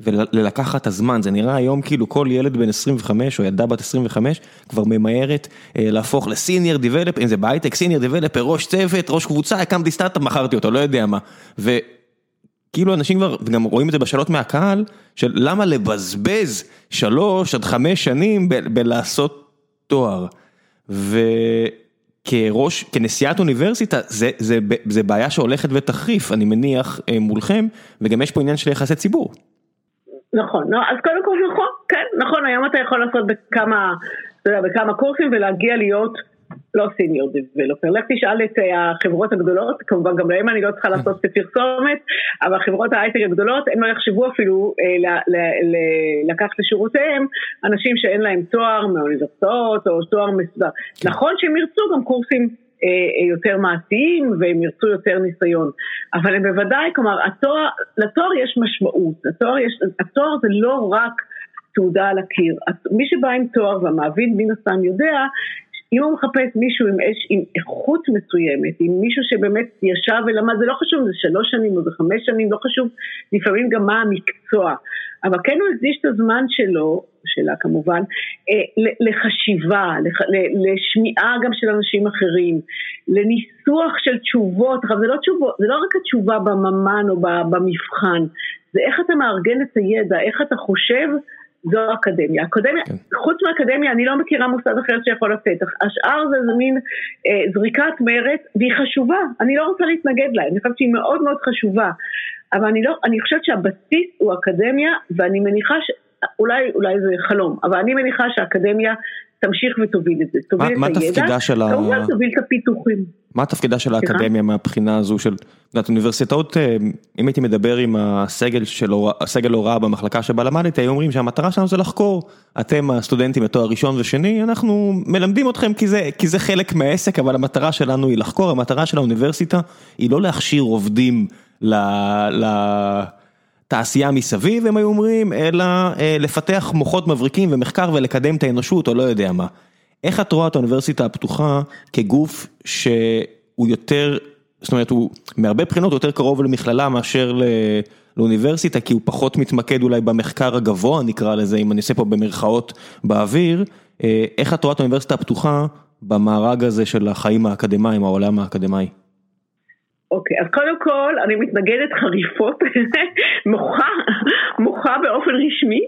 ולקחת את הזמן. זה נראה היום כאילו כל ילד בן 25 או ילדה בת 25 כבר ממהרת להפוך לסיניור דיבלפר, אם זה בהייטק, סיניור דיבלפר, ראש צוות, ראש קבוצה, הקמתי סטארט-אפ, מכרתי אותו, לא יודע מה. כאילו אנשים כבר, וגם רואים את זה בשאלות מהקהל, של למה לבזבז שלוש עד חמש שנים בלעשות תואר. וכראש, כנשיאת אוניברסיטה, זה, זה, זה בעיה שהולכת ותחריף, אני מניח, אה, מולכם, וגם יש פה עניין של יחסי ציבור. נכון, לא, אז קודם כל נכון, כן, נכון, היום אתה יכול לעשות בכמה, אתה יודע, בכמה קורסים ולהגיע להיות לא סיניור דיבלופר, לך תשאל את אה, החברות הגדולות, כמובן גם להם אני לא צריכה לעשות פרסומת, אבל חברות ההייטק הגדולות, הם לא יחשבו אפילו אה, לקחת לשירותיהם אנשים שאין להם תואר מהאוניברסיטאות או תואר מסודר. נכון שהם ירצו גם קורסים אה, יותר מעשיים והם ירצו יותר ניסיון. אבל הם בוודאי, כלומר, התואר, לתואר יש משמעות, התואר, יש, התואר זה לא רק תעודה על הקיר. מי שבא עם תואר והמעביד מן הסתם יודע אם הוא מחפש מישהו עם, עם איכות מסוימת, עם מישהו שבאמת ישב ולמד, זה לא חשוב אם זה שלוש שנים או זה חמש שנים, לא חשוב לפעמים גם מה המקצוע, אבל כן הוא הקדיש את הזמן שלו, שלה כמובן, אה, לחשיבה, לשמיעה גם של אנשים אחרים, לניסוח של תשובות, זה לא, תשובות, זה לא רק התשובה בממן או במבחן, זה איך אתה מארגן את הידע, איך אתה חושב זו האקדמיה. אקדמיה, כן. חוץ מהאקדמיה אני לא מכירה מוסד אחר שיכול לתת. השאר זה איזה מין אה, זריקת מרץ, והיא חשובה, אני לא רוצה להתנגד לה, אני חושבת שהיא מאוד מאוד חשובה. אבל אני, לא, אני חושבת שהבסיס הוא אקדמיה, ואני מניחה ש... אולי, אולי זה חלום, אבל אני מניחה שהאקדמיה תמשיך ותוביל את זה. תוביל מה, את מה הידע, של ה... כמובן תוביל את הפיתוחים. מה תפקידה של האקדמיה מהבחינה הזו של, יודעת, אוניברסיטאות, אה, אם הייתי מדבר עם הסגל של הסגל הוראה במחלקה שבה למדתי, היו אומרים שהמטרה שלנו זה לחקור. אתם הסטודנטים לתואר ראשון ושני, אנחנו מלמדים אתכם כי זה, כי זה חלק מהעסק, אבל המטרה שלנו היא לחקור, המטרה של האוניברסיטה היא לא להכשיר עובדים ל... ל... תעשייה מסביב הם היו אומרים, אלא אה, לפתח מוחות מבריקים ומחקר ולקדם את האנושות או לא יודע מה. איך את רואה את האוניברסיטה הפתוחה כגוף שהוא יותר, זאת אומרת הוא מהרבה בחינות יותר קרוב למכללה מאשר לאוניברסיטה כי הוא פחות מתמקד אולי במחקר הגבוה נקרא לזה, אם אני עושה פה במרכאות באוויר, אה, איך את רואה את האוניברסיטה הפתוחה במארג הזה של החיים האקדמיים, העולם האקדמאי? אוקיי, אז קודם כל אני מתנגדת חריפות, מוחה, מוחה באופן רשמי.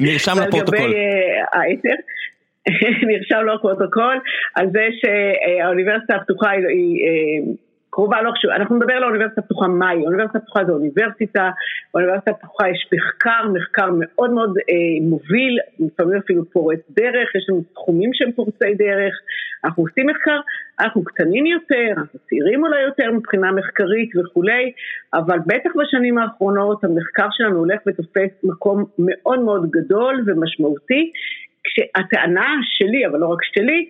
נרשם לפרוטוקול. האתר. נרשם לפרוטוקול על זה שהאוניברסיטה הפתוחה היא קרובה, לא חשוב, אנחנו נדבר על האוניברסיטה הפתוחה מהי, האוניברסיטה הפתוחה זה אוניברסיטה, באוניברסיטה הפתוחה יש מחקר, מחקר מאוד מאוד אה, מוביל, לפעמים אפילו פורץ דרך, יש לנו תחומים שהם פורצי דרך, אנחנו עושים מחקר, אנחנו קטנים יותר, אנחנו צעירים אולי יותר מבחינה מחקרית וכולי, אבל בטח בשנים האחרונות המחקר שלנו הולך ותופס מקום מאוד מאוד גדול ומשמעותי, כשהטענה שלי, אבל לא רק שלי,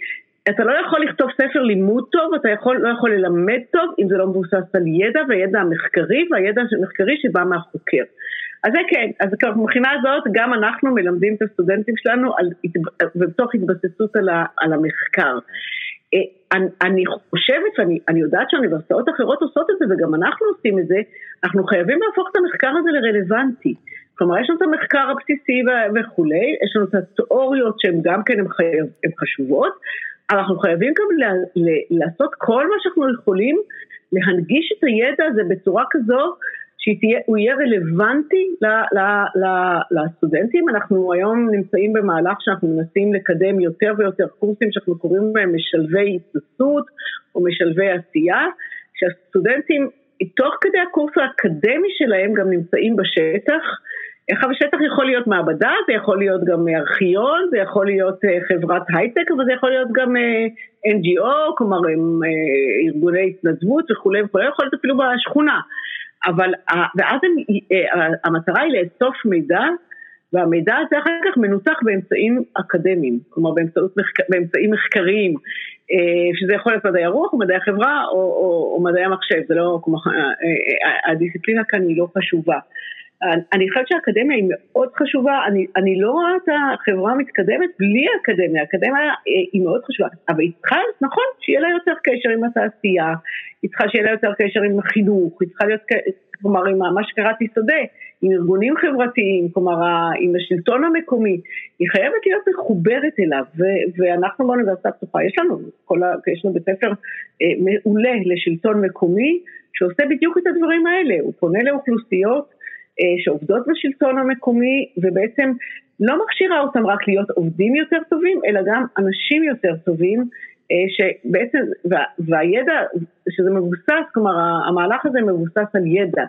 אתה לא יכול לכתוב ספר לימוד טוב, אתה יכול, לא יכול ללמד טוב אם זה לא מבוסס על ידע והידע המחקרי והידע המחקרי שבא מהחוקר. אז זה כן, אז מבחינה הזאת גם אנחנו מלמדים את הסטודנטים שלנו על, ובתוך התבססות על, ה, על המחקר. אה, אני, אני חושבת ואני יודעת שאוניברסיטאות אחרות עושות את זה וגם אנחנו עושים את זה, אנחנו חייבים להפוך את המחקר הזה לרלוונטי. כלומר יש לנו את המחקר הבסיסי וכולי, יש לנו את התיאוריות שהן גם כן הן חשובות, אנחנו חייבים גם לעשות כל מה שאנחנו יכולים, להנגיש את הידע הזה בצורה כזו שהוא יהיה רלוונטי לסטודנטים. אנחנו היום נמצאים במהלך שאנחנו מנסים לקדם יותר ויותר קורסים שאנחנו קוראים בהם משלבי התנסות או משלבי עשייה, שהסטודנטים תוך כדי הקורס האקדמי שלהם גם נמצאים בשטח. איך בשטח יכול להיות מעבדה, זה יכול להיות גם ארכיון, זה יכול להיות אה, חברת הייטק, אבל זה יכול להיות גם אה, NGO, כלומר אה, ארגוני התנדבות וכולי וכולי, יכול להיות אפילו בשכונה. אבל, ואז הם, המטרה היא לאסוף מידע, והמידע הזה אחר כך מנותח באמצעים אקדמיים, כלומר באמצעות, באמצעים מחקריים, שזה יכול להיות מדעי הרוח מדעי החברה או, או, או מדעי המחשב, זה לא, כלומר, הדיסציפלינה כאן היא לא חשובה. אני חושבת שהאקדמיה היא מאוד חשובה, אני, אני לא רואה את החברה המתקדמת בלי האקדמיה, האקדמיה אה, היא מאוד חשובה, אבל היא צריכה, נכון, שיהיה לה יותר קשר עם התעשייה, היא צריכה שיהיה לה יותר קשר עם החינוך, היא צריכה להיות, כלומר עם מה שקראתי שדה, עם ארגונים חברתיים, כלומר עם השלטון המקומי, היא חייבת להיות מחוברת אליו, ו- ואנחנו באוניברסיטה הפתוחה, יש לנו, ה- יש לנו בית ספר אה, מעולה לשלטון מקומי, שעושה בדיוק את הדברים האלה, הוא פונה לאוכלוסיות, שעובדות בשלטון המקומי ובעצם לא מכשירה אותם רק להיות עובדים יותר טובים, אלא גם אנשים יותר טובים, אה, שבעצם, והידע, שזה מבוסס, כלומר המהלך הזה מבוסס על ידע,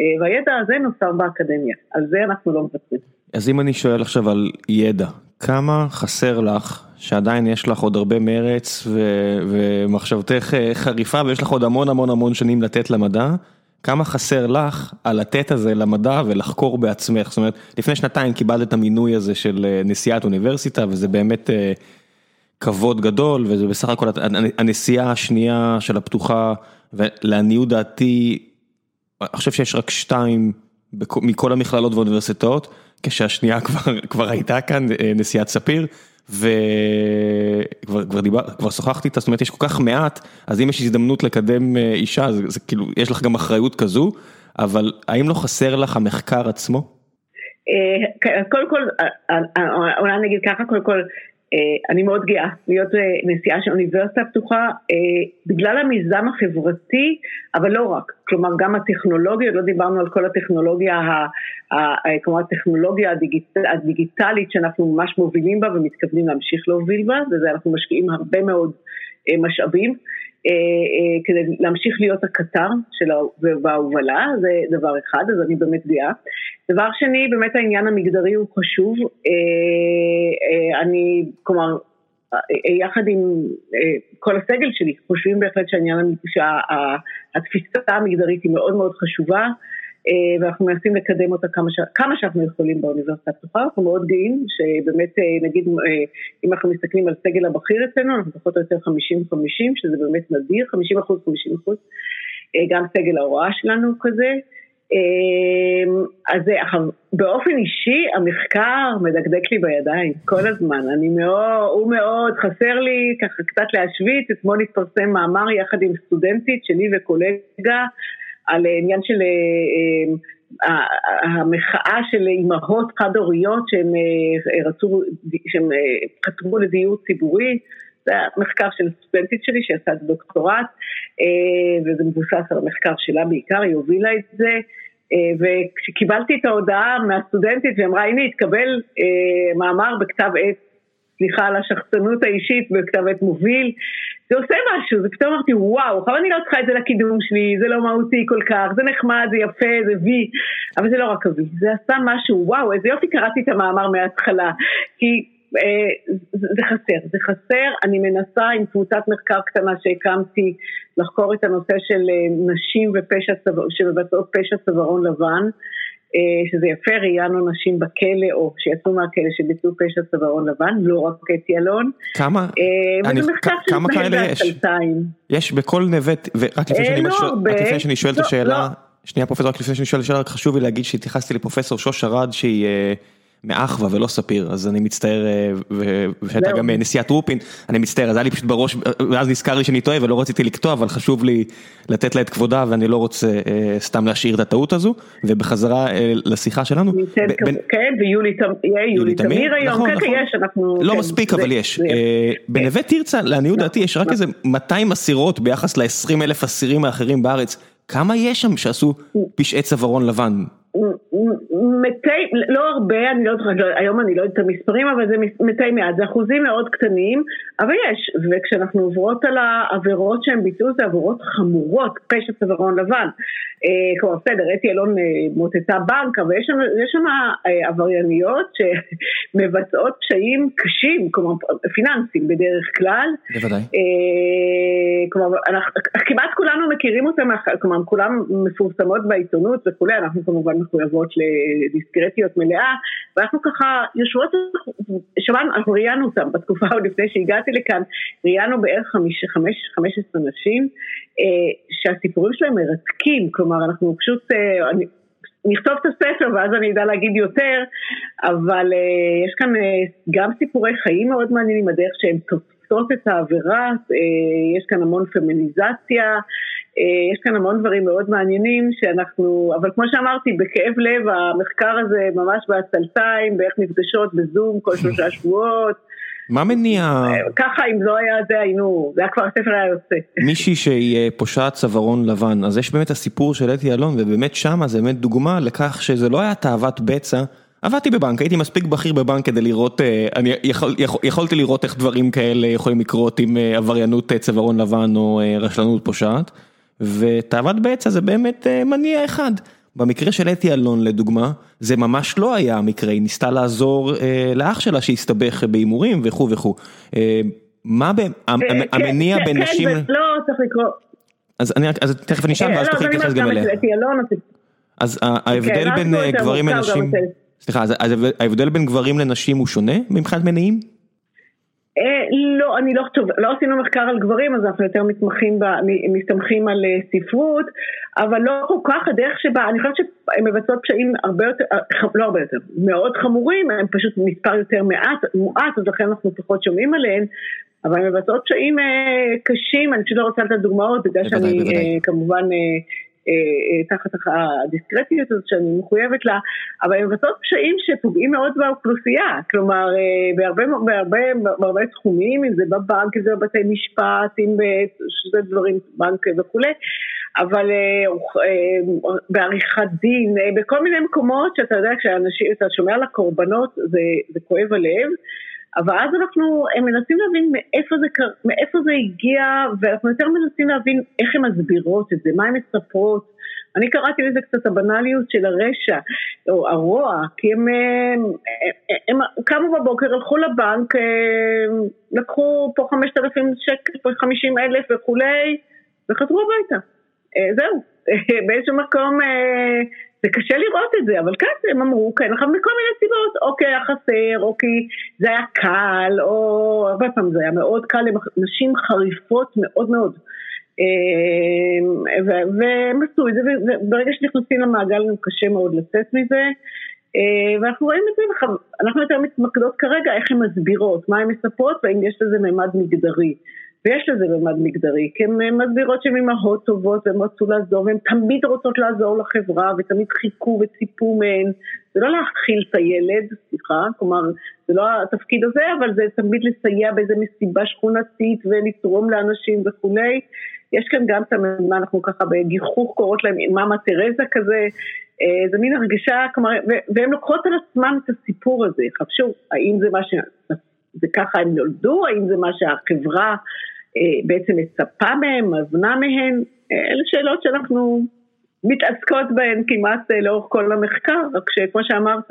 אה, והידע הזה נוצר באקדמיה, על זה אנחנו לא מוותרים. אז אם אני שואל עכשיו על ידע, כמה חסר לך שעדיין יש לך עוד הרבה מרץ ו- ומחשבתך חריפה ויש לך עוד המון המון המון שנים לתת למדע, כמה חסר לך על לתת הזה למדע ולחקור בעצמך, זאת אומרת, לפני שנתיים קיבלת את המינוי הזה של אה, נשיאת אוניברסיטה וזה באמת אה, כבוד גדול וזה בסך הכל הנשיאה השנייה של הפתוחה ולעניות דעתי, אני חושב שיש רק שתיים מכל המכללות והאוניברסיטאות, כשהשנייה כבר, כבר הייתה כאן, אה, נשיאת ספיר, וכבר שוחחתי איתה, זאת אומרת יש כל כך מעט, אז אם יש הזדמנות לקדם אישה, זה כאילו, יש לך גם אחריות כזו, אבל האם לא חסר לך המחקר עצמו? קודם כל, אולי נגיד ככה, קודם כל, אני מאוד גאה להיות נשיאה של אוניברסיטה פתוחה בגלל המיזם החברתי, אבל לא רק, כלומר גם הטכנולוגיה, לא דיברנו על כל הטכנולוגיה, כלומר הטכנולוגיה הדיגיטלית שאנחנו ממש מובילים בה ומתכוונים להמשיך להוביל בה, וזה אנחנו משקיעים הרבה מאוד משאבים. כדי להמשיך להיות הקטר בהובלה, זה דבר אחד, אז אני באמת גאה. דבר שני, באמת העניין המגדרי הוא חשוב. אני, כלומר, יחד עם כל הסגל שלי, חושבים בהחלט שהעניין, שהתפיסה המגדרית היא מאוד מאוד חשובה. ואנחנו מנסים לקדם אותה כמה, ש... כמה שאנחנו יכולים באוניברסיטה הפתוחה, אנחנו מאוד גאים שבאמת נגיד אם אנחנו מסתכלים על סגל הבכיר אצלנו, אנחנו פחות או יותר 50-50, שזה באמת נדיר, 50 אחוז, 50 אחוז, גם סגל ההוראה שלנו כזה. אז באופן אישי המחקר מדקדק לי בידיים כל הזמן, אני מאוד, הוא מאוד, חסר לי ככה קצת להשוויץ, אתמול התפרסם מאמר יחד עם סטודנטית שלי וקולגה על עניין של המחאה של אימהות חד הוריות שהם רצו, שהם חתמו לדיור ציבורי, זה המחקר של סטודנטית שלי שעשה את הדוקטורט וזה מבוסס על המחקר שלה בעיקר, היא הובילה את זה. וכשקיבלתי את ההודעה מהסטודנטית ואמרה הנה התקבל מאמר בכתב עת, סליחה על השחצנות האישית בכתב עת מוביל זה עושה משהו, זה פתאום אמרתי וואו, עכשיו אני לא צריכה את זה לקידום שלי, זה לא מהותי כל כך, זה נחמד, זה יפה, זה וי, אבל זה לא רק הוי, זה עשה משהו, וואו, איזה יופי קראתי את המאמר מההתחלה, כי אה, זה חסר, זה חסר, אני מנסה עם קבוצת מחקר קטנה שהקמתי לחקור את הנושא של אה, נשים ופשע, שמבצעות פשע צווארון לבן, שזה יפה, ראיינו נשים בכלא או שיצאו מהכלא שביצעו פשע צווארון לבן, לא רק אתי אלון. כמה? אני, כמה כאלה יש? יש בכל נווט, ורק לפני לא שאני שואל את לא, השאלה, לא. שנייה פרופסור, רק לפני שאני שואל את השאלה, רק חשוב לי להגיד שהתייחסתי לפרופסור שוש ארד שהיא מאחווה ולא ספיר, אז אני מצטער, ושהייתה גם נשיאת רופין, אני מצטער, אז היה לי פשוט בראש, ואז נזכר לי שאני טועה ולא רציתי לקטוע, אבל חשוב לי לתת לה את כבודה ואני לא רוצה סתם להשאיר את הטעות הזו, ובחזרה לשיחה שלנו. כן, ויולי תמיר היום, נכון, כן, נכון. יש, אנחנו... לא מספיק, אבל יש. בנווה תרצה, לעניות דעתי, יש רק איזה 200 אסירות ביחס ל-20 אלף אסירים האחרים בארץ. כמה יש שם שעשו פשעי צווארון לבן? מתי, לא הרבה, אני לא זוכרת, היום אני לא יודעת את המספרים, אבל זה מתי מעט, זה אחוזים מאוד קטנים, אבל יש, וכשאנחנו עוברות על העבירות שהם ביצעו, זה עבירות חמורות, פשע צווארון לבן. אה, כלומר, בסדר, אתי אלון אה, מוטטה בנק, אבל יש שם אה, עברייניות שמבצעות פשעים קשים, כלומר, פיננסיים בדרך כלל. בוודאי. כלומר, כמעט כולנו מכירים אותם, כלומר, כולם מפורסמות בעיתונות וכולי, אנחנו כמובן מחויבות לדיסקרטיות מלאה, ואנחנו ככה יושבות, שמענו, אנחנו ראיינו אותם בתקופה עוד לפני שהגעתי לכאן, ראיינו בערך 15 נשים, שהסיפורים שלהם מרתקים, כלומר אנחנו פשוט, אני, נכתוב את הספר ואז אני אדע להגיד יותר, אבל uh, יש כאן uh, גם סיפורי חיים מאוד מעניינים, הדרך שהם תופסות את העבירה, uh, יש כאן המון פמיניזציה, יש כאן המון דברים מאוד מעניינים שאנחנו, אבל כמו שאמרתי, בכאב לב המחקר הזה ממש בעצלתיים, באיך נפגשות בזום כל שלושה שבועות. מה מניע... ככה אם לא היה זה היינו, זה היה כבר הספר היה יוצא. מישהי שהיא פושעת צווארון לבן, אז יש באמת הסיפור של אתי אלון ובאמת שמה זה באמת דוגמה לכך שזה לא היה תאוות בצע. עבדתי בבנק, הייתי מספיק בכיר בבנק כדי לראות, אני יכול, יכול, יכולתי לראות איך דברים כאלה יכולים לקרות עם עבריינות צווארון לבן או רשלנות פושעת. ותאוות בצע זה באמת מניע אחד. במקרה של אתי אלון לדוגמה, זה ממש לא היה המקרה, היא ניסתה לעזור אה, לאח שלה שהסתבך בהימורים וכו' וכו'. אה, מה ב... המניע בין נשים... כן, לא, צריך לקרוא. אז אני אז תכף אני אשאל ואז תוכלי להתייחס גם אליה. אז ההבדל בין גברים לנשים... סליחה, אז ההבדל בין גברים לנשים הוא שונה מבחינת מניעים? אה, לא, אני לא, טוב, לא עשינו מחקר על גברים, אז אנחנו יותר מתמחים, ב, מסתמכים על אה, ספרות, אבל לא כל כך הדרך שבה, אני חושבת שהן מבצעות פשעים הרבה יותר, אה, לא הרבה יותר, מאוד חמורים, הם פשוט מספר יותר מעט, מועט, אז לכן אנחנו פחות שומעים עליהן, אבל הן מבצעות פשעים קשים, אני פשוט לא רוצה לתת דוגמאות, בגלל שאני כמובן אה, אה, תחת הדיסקרטיות הזאת שאני מחויבת לה, אבל הן מבצעות פשעים שפוגעים מאוד באוכלוסייה, כלומר אה, בהרבה, בהרבה, בהרבה תחומים, אם זה בבנק, אם זה בבתי משפט, אם שזה דברים, בנק וכולי, אבל בעריכת דין, בכל מיני מקומות שאתה יודע, כשאתה שומע על הקורבנות זה, זה כואב הלב. אבל אז אנחנו מנסים להבין מאיפה זה, מאיפה זה הגיע, ואנחנו יותר מנסים להבין איך הן מסבירות את זה, מה הן מספרות. אני קראתי לזה קצת הבנאליות של הרשע, או הרוע, כי הם, הם, הם, הם קמו בבוקר, הלכו לבנק, לקחו פה 5,000 שקל, פה 50 אלף וכולי, וחזרו הביתה. אה, זהו, באיזשהו מקום זה קשה לראות את זה, אבל כן, הם אמרו, כן, מכל מיני סיבות, או כי היה חסר, או כי זה היה קל, או הרבה פעמים זה היה מאוד קל, נשים חריפות מאוד מאוד. אמ, והם עשו את זה, וברגע שנכנסים למעגל קשה מאוד לצאת מזה. אה, ואנחנו רואים את זה, אנחנו יותר מתמקדות כרגע איך הן מסבירות, מה הן מספרות והאם יש לזה מימד מגדרי. ויש לזה ממד מגדרי, כי הן מסבירות שהן אימהות טובות והן רצו לעזור והן תמיד רוצות לעזור לחברה ותמיד חיכו וציפו מהן. זה לא להכיל את הילד, סליחה, כלומר זה לא התפקיד הזה, אבל זה תמיד לסייע באיזה מסיבה שכונתית ולתרום לאנשים וכולי. יש כאן גם את מה אנחנו ככה בגיחוך קוראות להם מאמה תרזה כזה, אה, זה מין הרגשה, כלומר, והן לוקחות על עצמן את הסיפור הזה, חפשו, האם זה מה ש... זה ככה הם נולדו, האם זה מה שהחברה אה, בעצם מצפה מהם, מבנה מהם, אה, אלה שאלות שאנחנו מתעסקות בהן כמעט אה, לאורך כל המחקר, רק שכמו שאמרת,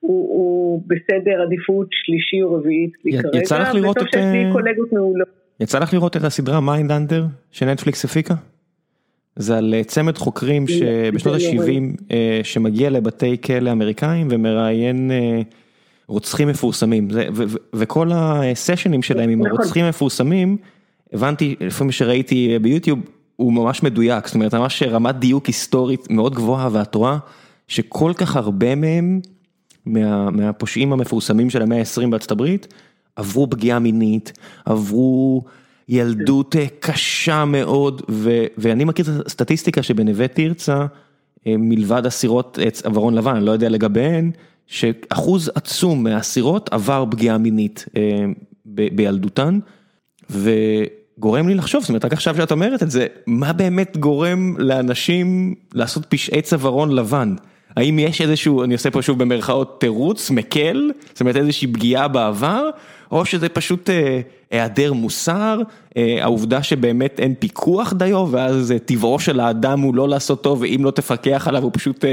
הוא, הוא בסדר עדיפות שלישי או רביעי אצלי כרגע, יצא לך לראות את... שיש לי קולגות מעולות. יצא לך לראות את הסדרה Mindhunter שנטפליקס הפיקה? זה על צמד חוקרים שבשנות ה-70 שמגיע לבתי כלא אמריקאים ומראיין רוצחים מפורסמים, זה, ו, ו, וכל הסשנים שלהם עם נכון. הרוצחים מפורסמים, הבנתי, לפעמים שראיתי ביוטיוב, הוא ממש מדויק, זאת אומרת, ממש רמת דיוק היסטורית מאוד גבוהה, ואת רואה שכל כך הרבה מהם, מה, מהפושעים המפורסמים של המאה ה-20 בארצות הברית, עברו פגיעה מינית, עברו ילדות קשה מאוד, ו, ואני מכיר את הסטטיסטיקה שבנווה תרצה, אה, מלבד אסירות עברון לבן, אני לא יודע לגביהן, שאחוז עצום מהאסירות עבר פגיעה מינית אה, בילדותן, וגורם לי לחשוב, זאת אומרת, רק עכשיו שאת אומרת את זה, מה באמת גורם לאנשים לעשות פשעי צווארון לבן? האם יש איזשהו, אני עושה פה שוב במרכאות תירוץ, מקל, זאת אומרת איזושהי פגיעה בעבר, או שזה פשוט אה, היעדר מוסר, אה, העובדה שבאמת אין פיקוח דיו, ואז אה, טבעו של האדם הוא לא לעשות טוב, ואם לא תפקח עליו הוא פשוט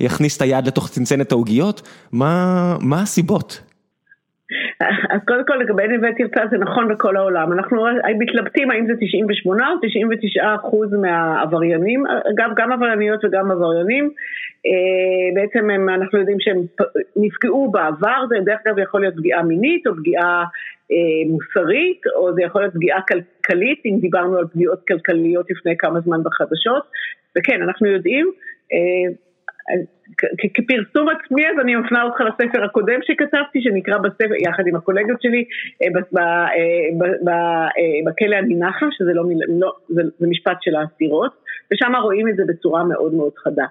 יכניס את היד לתוך צנצנת העוגיות, מה הסיבות? אז קודם כל לגבי נווה תרצה זה נכון בכל העולם, אנחנו מתלבטים האם זה 98 או 99 אחוז מהעבריינים, אגב גם עברייניות וגם עבריינים, אה, בעצם הם, אנחנו יודעים שהם נפגעו בעבר, זה דרך אגב יכול להיות פגיעה מינית או פגיעה אה, מוסרית, או זה יכול להיות פגיעה כלכלית, אם דיברנו על פגיעות כלכליות לפני כמה זמן בחדשות, וכן, אנחנו יודעים, אה, כפרסום עצמי אז אני מפנה אותך לספר הקודם שכתבתי שנקרא בספר יחד עם הקולגות שלי בכלא אני נחה שזה לא, לא זה, זה משפט של האסירות ושם רואים את זה בצורה מאוד מאוד חדה.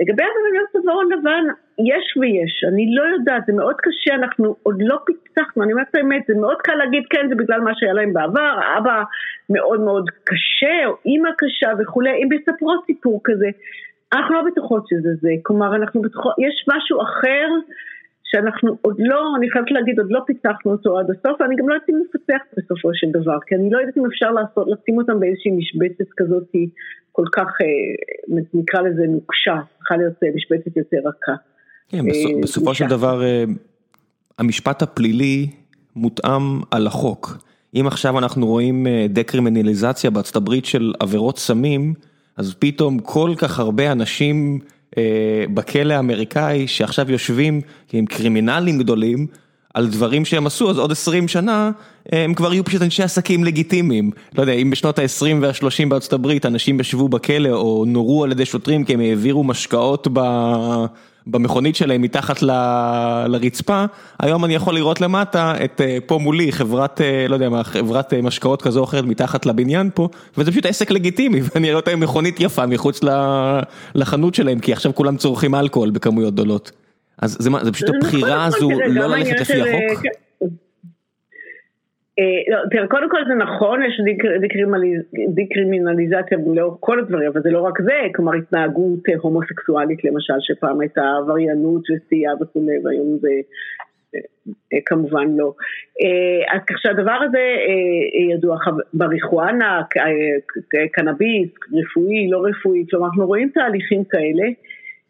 לגבי עבודות צווארון לבן, יש ויש, אני לא יודעת, זה מאוד קשה, אנחנו עוד לא פיצחנו, אני אומרת האמת, זה מאוד קל להגיד כן, זה בגלל מה שהיה להם בעבר, האבא מאוד מאוד קשה, או אימא קשה וכולי, אם יספרו סיפור כזה, אנחנו לא בטוחות שזה זה, כלומר אנחנו בטוחות, יש משהו אחר שאנחנו עוד לא, אני חייבת להגיד, עוד לא פיצחנו אותו עד הסוף, ואני גם לא יודעת אם נפצח בסופו של דבר, כי אני לא יודעת אם אפשר לעשות, לשים אותם באיזושהי משבצת כזאת כל כך, אה, נקרא לזה נוקשה, צריכה להיות אה, משבצת יותר רכה. כן, אה, בסופו של דבר, המשפט הפלילי מותאם על החוק. אם עכשיו אנחנו רואים דקרימינליזציה בארצות הברית של עבירות סמים, אז פתאום כל כך הרבה אנשים אה, בכלא האמריקאי שעכשיו יושבים עם קרימינלים גדולים, על דברים שהם עשו, אז עוד 20 שנה הם כבר יהיו פשוט אנשי עסקים לגיטימיים. לא יודע, אם בשנות ה-20 וה-30 בארצות הברית אנשים ישבו בכלא או נורו על ידי שוטרים כי הם העבירו משקאות ב... במכונית שלהם מתחת ל... לרצפה, היום אני יכול לראות למטה את אה, פה מולי חברת, אה, לא יודע מה, חברת אה, משקאות כזו או אחרת מתחת לבניין פה, וזה פשוט עסק לגיטימי, ואני אראה אותם מכונית יפה מחוץ לחנות שלהם, כי עכשיו כולם צורכים אלכוהול בכמויות גדולות. אז זה מה, זה פשוט הבחירה הזו לא ללכת לפי החוק? לא, תראה, קודם כל זה נכון, יש דיקרימינליזציה לאורך כל הדברים, אבל זה לא רק זה, כלומר התנהגות הומוסקסואלית למשל, שפעם הייתה עבריינות וסטייה וכולי, והיום זה כמובן לא. אז כך שהדבר הזה ידוע, בריחואנה, קנאביס, רפואי, לא רפואי, כלומר אנחנו רואים תהליכים כאלה.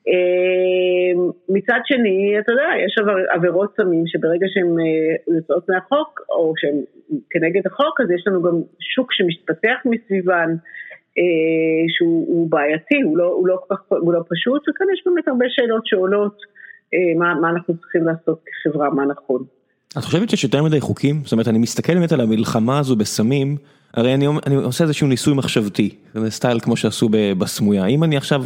אמ, מצד שני, אתה יודע, יש עבירות סמים שברגע שהן אה, יוצאות מהחוק, או שהן כנגד החוק, אז יש לנו גם שוק שמתפתח מסביבן, אה, שהוא בעייתי, הוא לא, הוא, לא, הוא לא פשוט, וכאן יש באמת הרבה שאלות שעולות, אה, מה, מה אנחנו צריכים לעשות כחברה, מה נכון. את חושבת שיש יותר מדי חוקים? זאת אומרת, אני מסתכל באמת על המלחמה הזו בסמים, הרי אני, אני עושה איזשהו ניסוי מחשבתי, זה סטייל כמו שעשו בסמויה, אם אני עכשיו...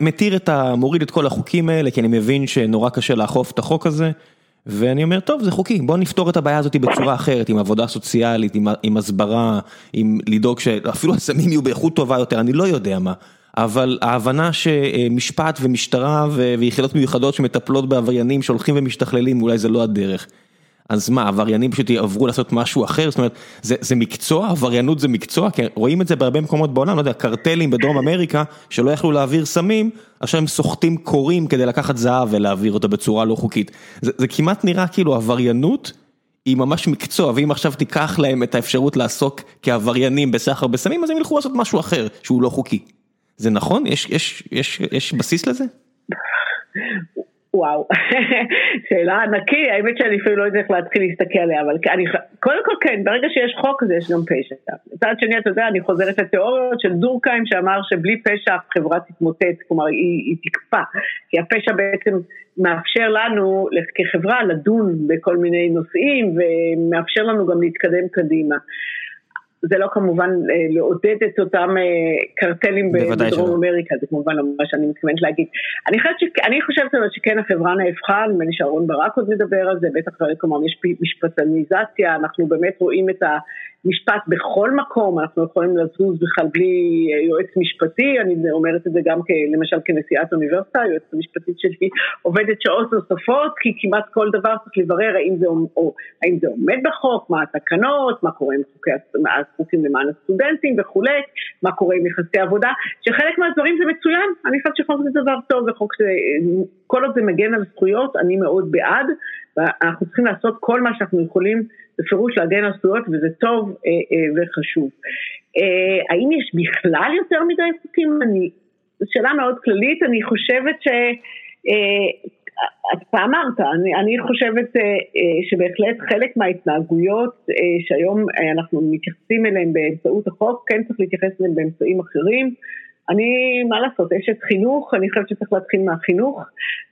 מתיר את ה... מוריד את כל החוקים האלה, כי אני מבין שנורא קשה לאכוף את החוק הזה, ואני אומר, טוב, זה חוקי, בוא נפתור את הבעיה הזאת בצורה אחרת, עם עבודה סוציאלית, עם, עם הסברה, עם לדאוג שאפילו הסמים יהיו באיכות טובה יותר, אני לא יודע מה. אבל ההבנה שמשפט ומשטרה ויחידות מיוחדות שמטפלות בעבריינים שהולכים ומשתכללים, אולי זה לא הדרך. אז מה, עבריינים פשוט יעברו לעשות משהו אחר? זאת אומרת, זה זה מקצוע, עבריינות זה מקצוע, כי רואים את זה בהרבה מקומות בעולם, לא יודע, קרטלים בדרום אמריקה, שלא יכלו להעביר סמים, עכשיו הם סוחטים קורים כדי לקחת זהב ולהעביר אותה בצורה לא חוקית. זה זה כמעט נראה כאילו עבריינות היא ממש מקצוע, ואם עכשיו תיקח להם את האפשרות לעסוק כעבריינים בסחר בסמים, אז הם ילכו לעשות משהו אחר, שהוא לא חוקי. זה נכון? יש יש, יש, יש בסיס לזה? וואו, שאלה ענקי, האמת שאני אפילו לא יודעת איך להתחיל להסתכל עליה, אבל אני, קודם כל כן, ברגע שיש חוק אז יש גם פשע. מצד שני, אתה יודע, אני חוזרת לתיאוריות של דורקהיים שאמר שבלי פשע החברה תתמוטט, כלומר היא, היא תקפא, כי הפשע בעצם מאפשר לנו כחברה לדון בכל מיני נושאים ומאפשר לנו גם להתקדם קדימה. זה לא כמובן אה, לעודד את אותם אה, קרטלים בדרום אמריקה, זה כמובן לא מה שאני מתכוונת להגיד. אני חושבת, ש... אני חושבת שכן החברה נהפכה, נדמה לי שאהרון ברק עוד מדבר על זה, בטח כלומר יש משפטניזציה, אנחנו באמת רואים את ה... משפט בכל מקום, אנחנו יכולים לזוז בכלל בלי אה, יועץ משפטי, אני אומרת את זה גם למשל כנשיאת אוניברסיטה, היועצת המשפטית שלי עובדת שעות נוספות, כי כמעט כל דבר צריך לברר האם זה, או, האם זה עומד בחוק, מה התקנות, מה קורה עם חוקי, החוקים למען הסטודנטים וכולי, מה קורה עם יחסי עבודה, שחלק מהדברים זה מצוין, אני חושבת שחוק זה דבר טוב, וחוק זה, כל עוד זה מגן על זכויות, אני מאוד בעד, ואנחנו צריכים לעשות כל מה שאנחנו יכולים בפירוש להגן על זכויות וזה טוב אה, אה, וחשוב. אה, האם יש בכלל יותר מדי חוקים? אני, זו שאלה מאוד כללית, אני חושבת ש... אה, אתה אמרת, אני, אני חושבת אה, אה, שבהחלט חלק מההתנהגויות אה, שהיום אה, אנחנו מתייחסים אליהן באמצעות החוק, כן צריך להתייחס אליהן באמצעים אחרים. אני, מה לעשות, אשת חינוך, אני חושבת שצריך להתחיל מהחינוך,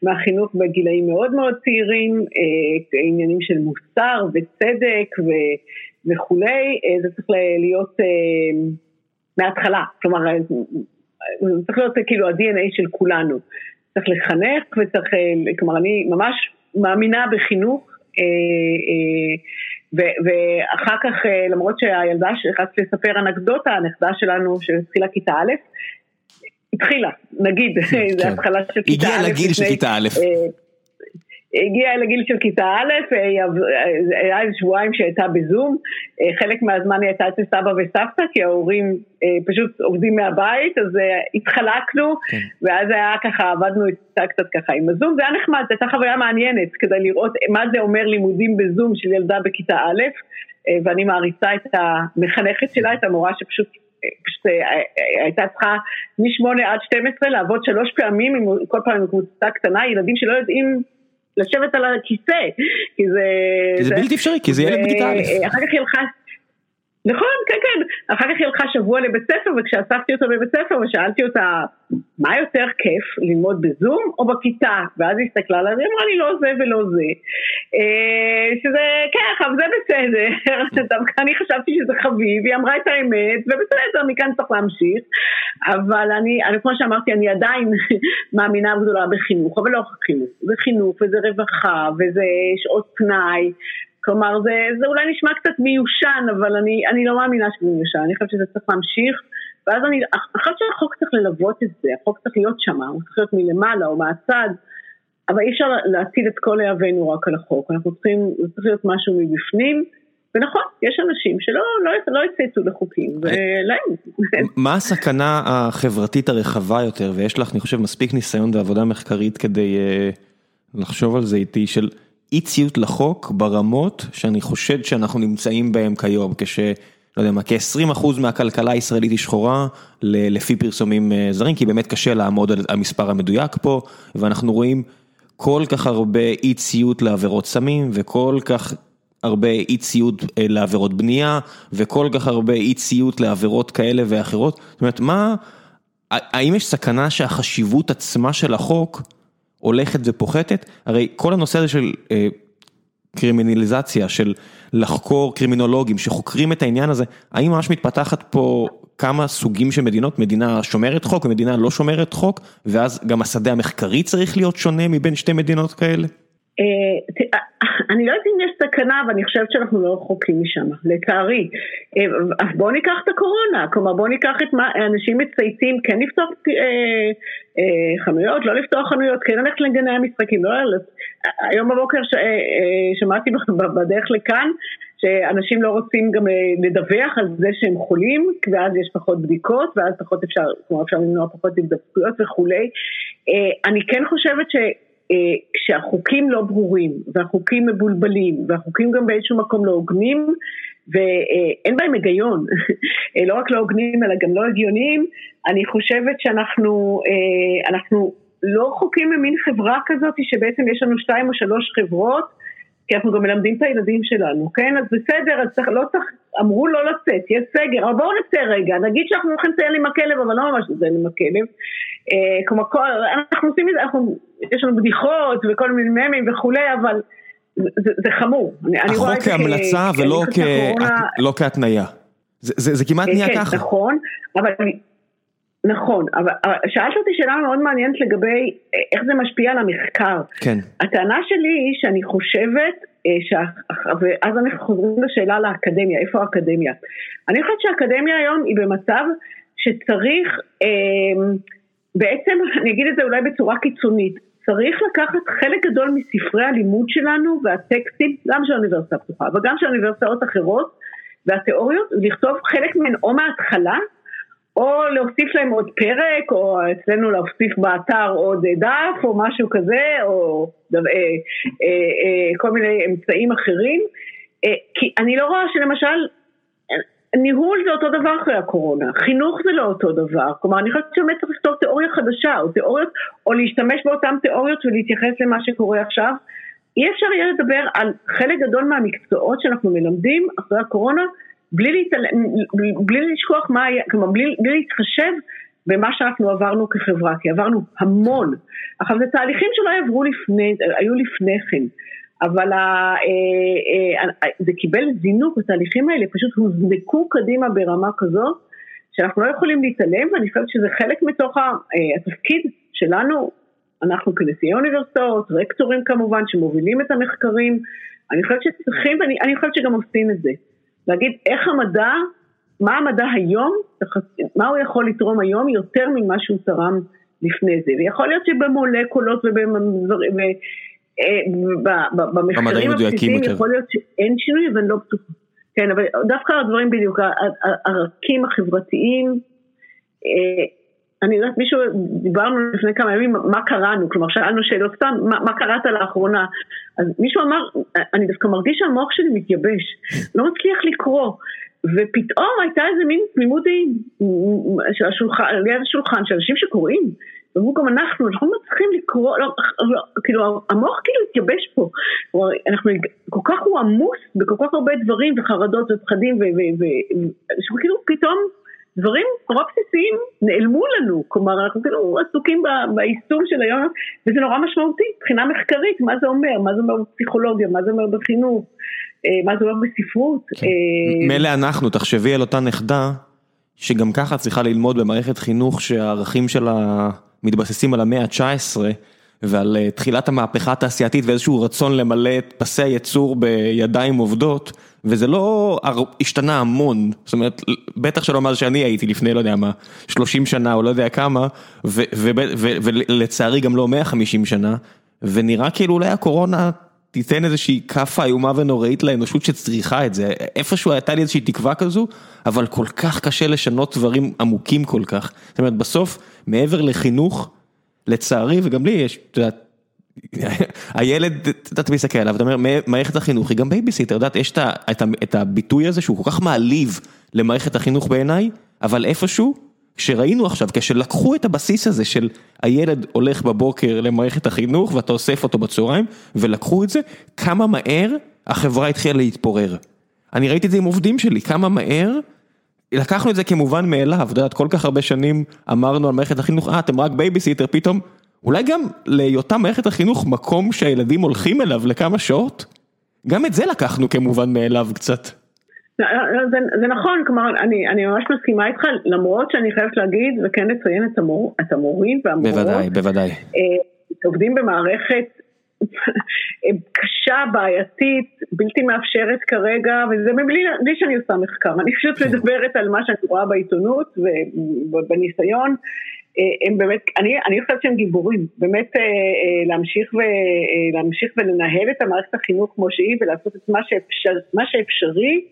מהחינוך בגילאים מאוד מאוד צעירים, אה, עניינים של מוסר וצדק ו, וכולי, אה, זה צריך להיות אה, מההתחלה, כלומר, אה, זה צריך להיות כאילו ה-DNA של כולנו. צריך לחנך וצריך, אה, כלומר, אני ממש מאמינה בחינוך. אה, אה, ואחר כך, למרות שהילדה, רציתי לספר אנקדוטה, הנכדה שלנו שהתחילה כיתה א', התחילה, נגיד, כן, זה. התחלה של כיתה א'. הגיעה לגיל של כיתה א'. אה, הגיעה לגיל של כיתה א', אה, היה איזה שבועיים שהייתה בזום, אה, חלק מהזמן היא הייתה אצל סבא וסבתא, כי ההורים פשוט עובדים מהבית, אז התחלקנו, כן. ואז היה ככה, עבדנו איתה קצת ככה עם הזום, זה היה נחמד, זו הייתה חוויה מעניינת, כדי לראות מה זה אומר לימודים בזום של ילדה בכיתה א', ואני מעריצה את המחנכת שלה, את המורה שפשוט פשוט אה, אה, הייתה צריכה מ-8 עד 12 לעבוד שלוש פעמים, כל פעם עם קבוצה קטנה, ילדים שלא יודעים לשבת על הכיסא, כי זה... כי זה בלתי אפשרי, כי זה ילד בכיתה א'. אחר כך היא הלכה... נכון, כן, כן. אחר כך היא הלכה שבוע לבית ספר, וכשאספתי אותה בבית ספר ושאלתי אותה, מה יותר כיף, ללמוד בזום או בכיתה? ואז היא הסתכלה עליי, היא אמרה לי, לא זה ולא זה. אה, שזה, כן, אבל זה בסדר. דווקא אני חשבתי שזה חביב, היא אמרה את האמת, ובסדר, מכאן צריך להמשיך. אבל אני, אני כמו שאמרתי, אני עדיין מאמינה גדולה בחינוך, אבל לא רק חינוך. זה חינוך, וזה רווחה, וזה שעות פנאי. כלומר, זה, זה אולי נשמע קצת מיושן, אבל אני, אני לא מאמינה שזה מיושן, אני חושבת שזה צריך להמשיך, ואז אני, אני חושבת שהחוק צריך ללוות את זה, החוק צריך להיות שם, הוא צריך להיות מלמעלה או מהצד, אבל אי אפשר להטיל את כל להבינו רק על החוק, אנחנו צריכים, זה צריך להיות משהו מבפנים. ונכון, יש אנשים שלא לא, לא יצייצו לחוקים, ולהם. מה הסכנה החברתית הרחבה יותר, ויש לך, אני חושב, מספיק ניסיון ועבודה מחקרית כדי uh, לחשוב על זה איתי, של אי ציות לחוק ברמות שאני חושד שאנחנו נמצאים בהם כיום, כש... לא יודע מה, כ-20% מהכלכלה הישראלית היא שחורה לפי פרסומים אה, זרים, כי באמת קשה לעמוד על המספר המדויק פה, ואנחנו רואים כל כך הרבה אי ציות לעבירות סמים, וכל כך הרבה אי ציות אה, לעבירות בנייה, וכל כך הרבה אי ציות לעבירות כאלה ואחרות. זאת אומרת, מה, האם יש סכנה שהחשיבות עצמה של החוק הולכת ופוחתת, הרי כל הנושא הזה של אה, קרימינליזציה, של לחקור קרימינולוגים שחוקרים את העניין הזה, האם ממש מתפתחת פה כמה סוגים של מדינות, מדינה שומרת חוק ומדינה לא שומרת חוק, ואז גם השדה המחקרי צריך להיות שונה מבין שתי מדינות כאלה? אני לא יודעת אם יש סכנה, אבל אני חושבת שאנחנו לא רחוקים משם, לצערי. אה, בואו ניקח את הקורונה, כלומר בואו ניקח את מה, אנשים מצייתים, כן לפתוח אה, אה, חנויות, לא לפתוח חנויות, כן ללכת לגני המשחקים, לא ללכת. היום בבוקר ש, אה, אה, שמעתי בדרך לכאן, שאנשים לא רוצים גם אה, לדווח על זה שהם חולים, ואז יש פחות בדיקות, ואז פחות אפשר, כלומר אפשר למנוע פחות הזדקקויות וכולי. אה, אני כן חושבת ש... אה, כשהחוקים לא ברורים והחוקים מבולבלים והחוקים גם באיזשהו מקום לא הוגנים ואין בהם היגיון, אה, לא רק לא הוגנים אלא גם לא הגיוניים, אני חושבת שאנחנו אה, אנחנו לא חוקים ממין חברה כזאת שבעצם יש לנו שתיים או שלוש חברות כי אנחנו גם מלמדים את הילדים שלנו, כן? אז בסדר, אז צריך, לא צריך, אמרו לא לצאת, יש סגר, אבל בואו נצא רגע, נגיד שאנחנו הולכים לציין עם הכלב, אבל לא ממש לציין עם הכלב. אה, כלומר, אנחנו עושים את זה, אנחנו, יש לנו בדיחות וכל מיני ממים וכולי, אבל זה, זה חמור. החוק כהמלצה ולא. לא כהתניה. זה, זה, זה כמעט נהיה כן, ככה. נכון, אבל נכון, אבל שאלת אותי שאלה מאוד מעניינת לגבי איך זה משפיע על המחקר. כן. הטענה שלי היא שאני חושבת, שה... ואז אנחנו חוזרים לשאלה על האקדמיה, איפה האקדמיה? אני חושבת שהאקדמיה היום היא במצב שצריך, בעצם, אני אגיד את זה אולי בצורה קיצונית, צריך לקחת חלק גדול מספרי הלימוד שלנו והטקסטים, גם של האוניברסיטה הפתוחה, וגם של אוניברסיטאות אחרות, והתיאוריות, לכתוב חלק מהן או מההתחלה, או להוסיף להם עוד פרק, או אצלנו להוסיף באתר עוד דף, או משהו כזה, או אה, אה, אה, כל מיני אמצעים אחרים. אה, כי אני לא רואה שלמשל, ניהול זה אותו דבר אחרי הקורונה, חינוך זה לא אותו דבר, כלומר אני חושבת שבאמת צריך לכתוב תיאוריה חדשה, או תיאוריות, או להשתמש באותן תיאוריות ולהתייחס למה שקורה עכשיו. אי אפשר יהיה לדבר על חלק גדול מהמקצועות שאנחנו מלמדים אחרי הקורונה, בלי, להתעל... בלי לשכוח מה היה, כלומר בלי, בלי להתחשב במה שאנחנו עברנו כחברה, כי עברנו המון. עכשיו זה תהליכים שלא עברו לפני, היו לפני כן, אבל ה, אה, אה, זה קיבל זינוק, התהליכים האלה פשוט הוזנקו קדימה ברמה כזו, שאנחנו לא יכולים להתעלם, ואני חושבת שזה חלק מתוך אה, התפקיד שלנו, אנחנו כנשיאי אוניברסיטאות, רקטורים כמובן, שמובילים את המחקרים, אני חושבת שצריכים, ואני חושבת שגם עושים את זה. להגיד איך המדע, מה המדע היום, מה הוא יכול לתרום היום יותר ממה שהוא תרם לפני זה. ויכול להיות שבמולקולות ובמחקרים אה, הבסיסיים יכול להיות שאין שינוי, אבל לא בטוחה. כן, אבל דווקא הדברים בדיוק, הרקים החברתיים, אה, אני יודעת, מישהו, דיברנו לפני כמה ימים, מה קראנו, כלומר שאלנו שאלות סתם, מה, מה קראת לאחרונה? אז מישהו אמר, אני דווקא מרגיש שהמוח שלי מתייבש, לא מצליח לקרוא. ופתאום הייתה איזה מין תמימות דעים ליד השולחן של אנשים שקוראים, והוא גם אנחנו, אנחנו לא מצליחים לקרוא, לא, לא, כאילו המוח כאילו התייבש פה, אנחנו, כל כך הוא עמוס בכל כך הרבה דברים וחרדות ופחדים וכאילו פתאום דברים נורא בסיסיים נעלמו לנו, כלומר אנחנו כאילו עסוקים ביישום של היום וזה נורא משמעותי, מבחינה מחקרית, מה זה אומר, מה זה אומר בפסיכולוגיה, מה זה אומר בחינוך, אה, מה זה אומר בספרות. כן. אה, מילא אנחנו, תחשבי על אותה נכדה שגם ככה צריכה ללמוד במערכת חינוך שהערכים שלה מתבססים על המאה ה-19 ועל אה, תחילת המהפכה התעשייתית ואיזשהו רצון למלא את פסי הייצור בידיים עובדות וזה לא השתנה המון, זאת אומרת בטח שלא מאז שאני הייתי לפני לא יודע מה 30 שנה או לא יודע כמה ולצערי גם לא 150 שנה ונראה כאילו אולי הקורונה תיתן איזושהי כאפה איומה ונוראית לאנושות שצריכה את זה, איפשהו הייתה לי איזושהי תקווה כזו, אבל כל כך קשה לשנות דברים עמוקים כל כך. זאת אומרת, בסוף, מעבר לחינוך, לצערי, וגם לי יש, את יודעת, הילד, אתה מסתכל עליו, אתה אומר, מערכת החינוך היא גם בייביסיטר, את יודעת, יש את הביטוי הזה שהוא כל כך מעליב למערכת החינוך בעיניי, אבל איפשהו, כשראינו עכשיו, כשלקחו את הבסיס הזה של הילד הולך בבוקר למערכת החינוך ואתה אוסף אותו בצהריים, ולקחו את זה, כמה מהר החברה התחילה להתפורר. אני ראיתי את זה עם עובדים שלי, כמה מהר לקחנו את זה כמובן מאליו, את יודעת, כל כך הרבה שנים אמרנו על מערכת החינוך, אה, אתם רק בייביסיטר, פתאום, אולי גם להיותה מערכת החינוך מקום שהילדים הולכים אליו לכמה שעות, גם את זה לקחנו כמובן מאליו קצת. לא, לא, זה, זה נכון, כלומר, אני, אני ממש מסכימה איתך, למרות שאני חייבת להגיד וכן לציין את, המור, את המורים והמורות. בוודאי, בוודאי. אה, עובדים במערכת קשה, בעייתית, בלתי מאפשרת כרגע, וזה מבלי שאני עושה מחקר, אני פשוט כן. מדברת על מה שאני רואה בעיתונות ובניסיון. אה, הם באמת, אני, אני חושבת שהם גיבורים, באמת אה, אה, להמשיך, ו, להמשיך ולנהל את המערכת החינוך כמו שהיא ולעשות את מה, שאפשר, מה שאפשרי,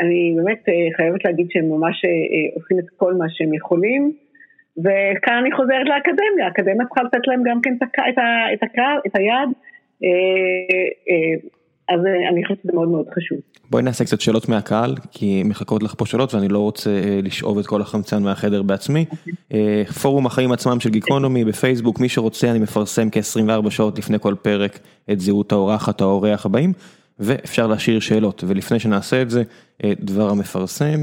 אני באמת חייבת להגיד שהם ממש עושים את כל מה שהם יכולים. וכאן אני חוזרת לאקדמיה, האקדמיה צריכה לתת להם גם כן את, את, את, היד, אה, אה, אז אני חושבת שזה מאוד מאוד חשוב. בואי נעשה קצת שאלות מהקהל, כי מחכות לך פה שאלות ואני לא רוצה אה, לשאוב את כל החמצן מהחדר בעצמי. פורום החיים עצמם של גיקונומי בפייסבוק, מי שרוצה אני מפרסם כ-24 שעות לפני כל פרק את זהות האורחת או האורח הבאים, ואפשר להשאיר שאלות, ולפני שנעשה את זה, דבר המפרסם.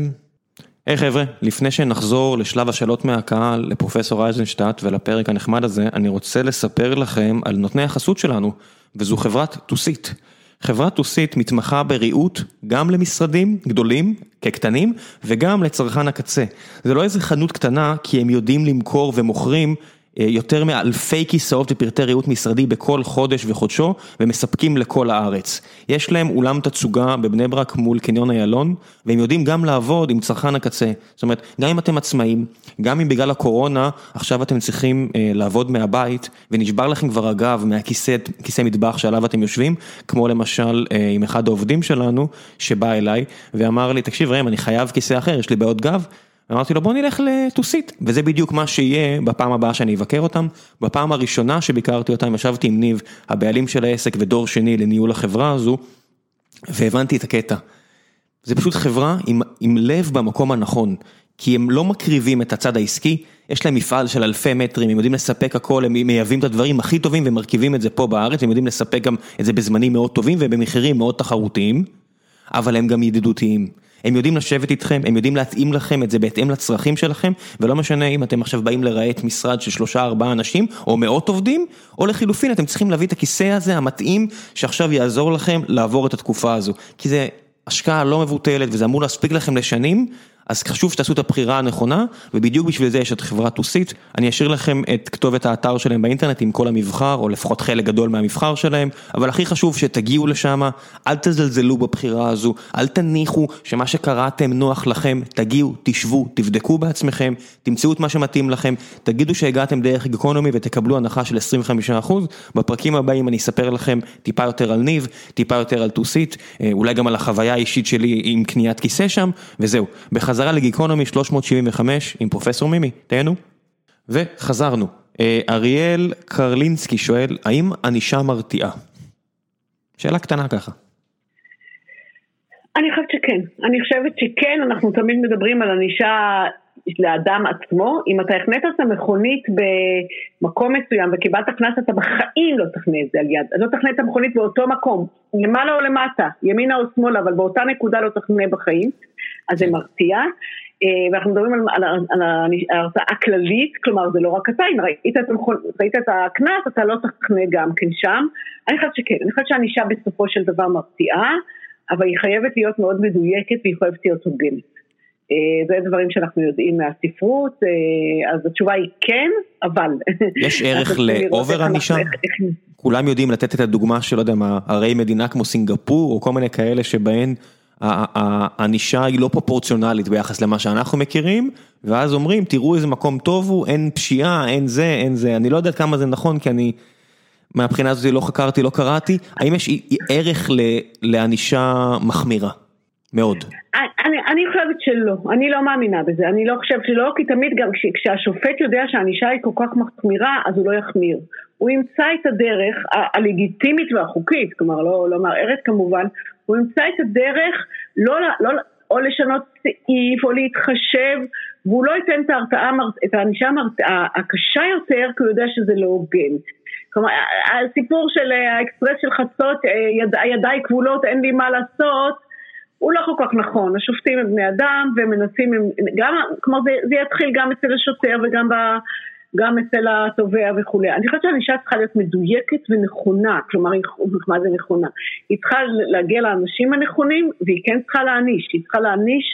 היי hey, חבר'ה, לפני שנחזור לשלב השאלות מהקהל לפרופסור אייזנשטט ולפרק הנחמד הזה, אני רוצה לספר לכם על נותני החסות שלנו, וזו חברת טוסית. חברת טוסית מתמחה בריהוט גם למשרדים גדולים כקטנים וגם לצרכן הקצה. זה לא איזה חנות קטנה כי הם יודעים למכור ומוכרים יותר מאלפי כיסאות ופרטי ריהוט משרדי בכל חודש וחודשו ומספקים לכל הארץ. יש להם אולם תצוגה בבני ברק מול קניון איילון והם יודעים גם לעבוד עם צרכן הקצה. זאת אומרת, גם אם אתם עצמאים, גם אם בגלל הקורונה עכשיו אתם צריכים אה, לעבוד מהבית ונשבר לכם כבר הגב מהכיסא מטבח שעליו אתם יושבים, כמו למשל אה, עם אחד העובדים שלנו שבא אליי ואמר לי, תקשיב ראם, אני חייב כיסא אחר, יש לי בעיות גב. אמרתי לו בוא נלך לטוסית, וזה בדיוק מה שיהיה בפעם הבאה שאני אבקר אותם. בפעם הראשונה שביקרתי אותם ישבתי עם ניב, הבעלים של העסק ודור שני לניהול החברה הזו, והבנתי את הקטע. זה פשוט חברה עם, עם לב במקום הנכון, כי הם לא מקריבים את הצד העסקי, יש להם מפעל של אלפי מטרים, הם יודעים לספק הכל, הם מייבאים את הדברים הכי טובים ומרכיבים את זה פה בארץ, הם יודעים לספק גם את זה בזמנים מאוד טובים ובמחירים מאוד תחרותיים, אבל הם גם ידידותיים. הם יודעים לשבת איתכם, הם יודעים להתאים לכם את זה בהתאם לצרכים שלכם, ולא משנה אם אתם עכשיו באים לרהט משרד של שלושה ארבעה אנשים, או מאות עובדים, או לחילופין אתם צריכים להביא את הכיסא הזה המתאים, שעכשיו יעזור לכם לעבור את התקופה הזו. כי זה השקעה לא מבוטלת וזה אמור להספיק לכם לשנים. אז חשוב שתעשו את הבחירה הנכונה, ובדיוק בשביל זה יש את חברת טוסית. אני אשאיר לכם את כתובת האתר שלהם באינטרנט עם כל המבחר, או לפחות חלק גדול מהמבחר שלהם, אבל הכי חשוב שתגיעו לשם, אל תזלזלו בבחירה הזו, אל תניחו שמה שקראתם נוח לכם, תגיעו, תשבו, תבדקו בעצמכם, תמצאו את מה שמתאים לכם, תגידו שהגעתם דרך גיקונומי ותקבלו הנחה של 25%. בפרקים הבאים אני אספר לכם טיפה יותר על ניב, טיפה יותר על טוסית, אה, אולי גם על החוויה האישית שלי עם קניית כיסא שם, וזהו. חזרה לגיקונומי 375 עם פרופסור מימי, תהנו. וחזרנו. אה, אריאל קרלינסקי שואל, האם ענישה מרתיעה? שאלה קטנה ככה. אני חושבת שכן, אני חושבת שכן, אנחנו תמיד מדברים על ענישה לאדם עצמו, אם אתה החנית את המכונית במקום מסוים וקיבלת קנס, אתה בחיים לא תחנה את זה על יד, לא תחנה את המכונית באותו מקום, למעלה או למטה, ימינה או שמאלה, אבל באותה נקודה לא תחנה בחיים, אז זה מרתיע. אה, ואנחנו מדברים על, על, על ההרתעה הכללית, כלומר זה לא רק אתה, אם ראית את, ראית את הקנס, אתה לא תחנה גם כן שם. אני חושבת שכן, אני חושבת שהענישה בסופו של דבר מרתיעה, אבל היא חייבת להיות מאוד מדויקת והיא חייבת להיות הוגנת. אה, זה דברים שאנחנו יודעים מהספרות, אה, אז התשובה היא כן, אבל... יש ערך לאובר ענישה? כולם יודעים לתת את הדוגמה של, לא יודע מה, ערי מדינה כמו סינגפור, או כל מיני כאלה שבהן הענישה היא לא פרופורציונלית ביחס למה שאנחנו מכירים, ואז אומרים, תראו איזה מקום טוב הוא, אין פשיעה, אין זה, אין זה. אני לא יודע כמה זה נכון, כי אני, מהבחינה הזאת לא חקרתי, לא קראתי. האם יש ערך לענישה מחמירה? מאוד. אני, אני חושבת שלא, אני לא מאמינה בזה, אני לא חושבת שלא, כי תמיד גם כש, כשהשופט יודע שהענישה היא כל כך מחמירה, אז הוא לא יחמיר. הוא ימצא את הדרך הלגיטימית והחוקית, כלומר לא, לא מערערת כמובן, הוא ימצא את הדרך לא, לא, או לשנות סעיף או להתחשב, והוא לא ייתן את ההרתעה, את הענישה הקשה יותר, כי הוא יודע שזה לא הוגן. כלומר, הסיפור של האקספרס של חצות, אה, יד, ידיי כבולות, אין לי מה לעשות, הוא לא כל כך נכון, השופטים הם בני אדם והם מנסים, גם, כלומר זה, זה יתחיל גם אצל השוטר וגם ב, גם אצל התובע וכולי. אני חושבת שהענישה צריכה להיות מדויקת ונכונה, כלומר, מה זה נכונה? היא צריכה להגיע לאנשים הנכונים והיא כן צריכה להעניש, היא צריכה להעניש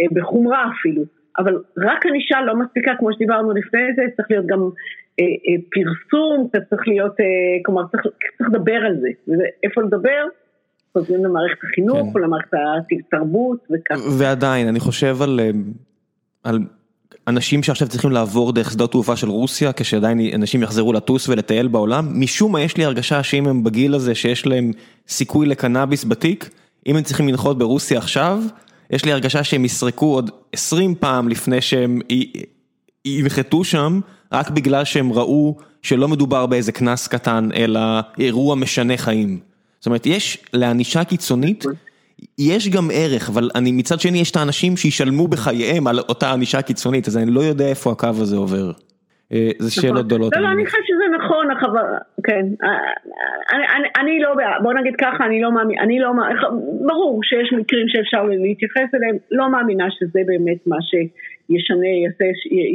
אה, בחומרה אפילו, אבל רק ענישה לא מספיקה, כמו שדיברנו לפני זה, צריך להיות גם אה, אה, פרסום, צריך להיות, אה, כלומר צריך, צריך לדבר על זה, ואיפה לדבר? חוזרים למערכת החינוך כן. או למערכת התרבות וכך. ועדיין, אני חושב על, אה, על אנשים שעכשיו צריכים לעבור דרך שדות תעופה של רוסיה, כשעדיין אנשים יחזרו לטוס ולטייל בעולם, משום מה יש לי הרגשה שאם הם בגיל הזה שיש להם סיכוי לקנאביס בתיק, אם הם צריכים לנחות ברוסיה עכשיו, יש לי הרגשה שהם יסרקו עוד 20 פעם לפני שהם ינחתו שם, רק בגלל שהם ראו שלא מדובר באיזה קנס קטן, אלא אירוע משנה חיים. זאת אומרת, יש לענישה קיצונית, יש גם ערך, אבל אני מצד שני יש את האנשים שישלמו בחייהם על אותה ענישה קיצונית, אז אני לא יודע איפה הקו הזה עובר. אה, זה שאלות נכון. גדולות. לא, לא, אני חושבת שזה נכון, כן, אה, אני לא, בוא נגיד ככה, אני לא מאמין, אני לא, ברור שיש מקרים שאפשר להתייחס אליהם, לא מאמינה שזה באמת מה שישנה,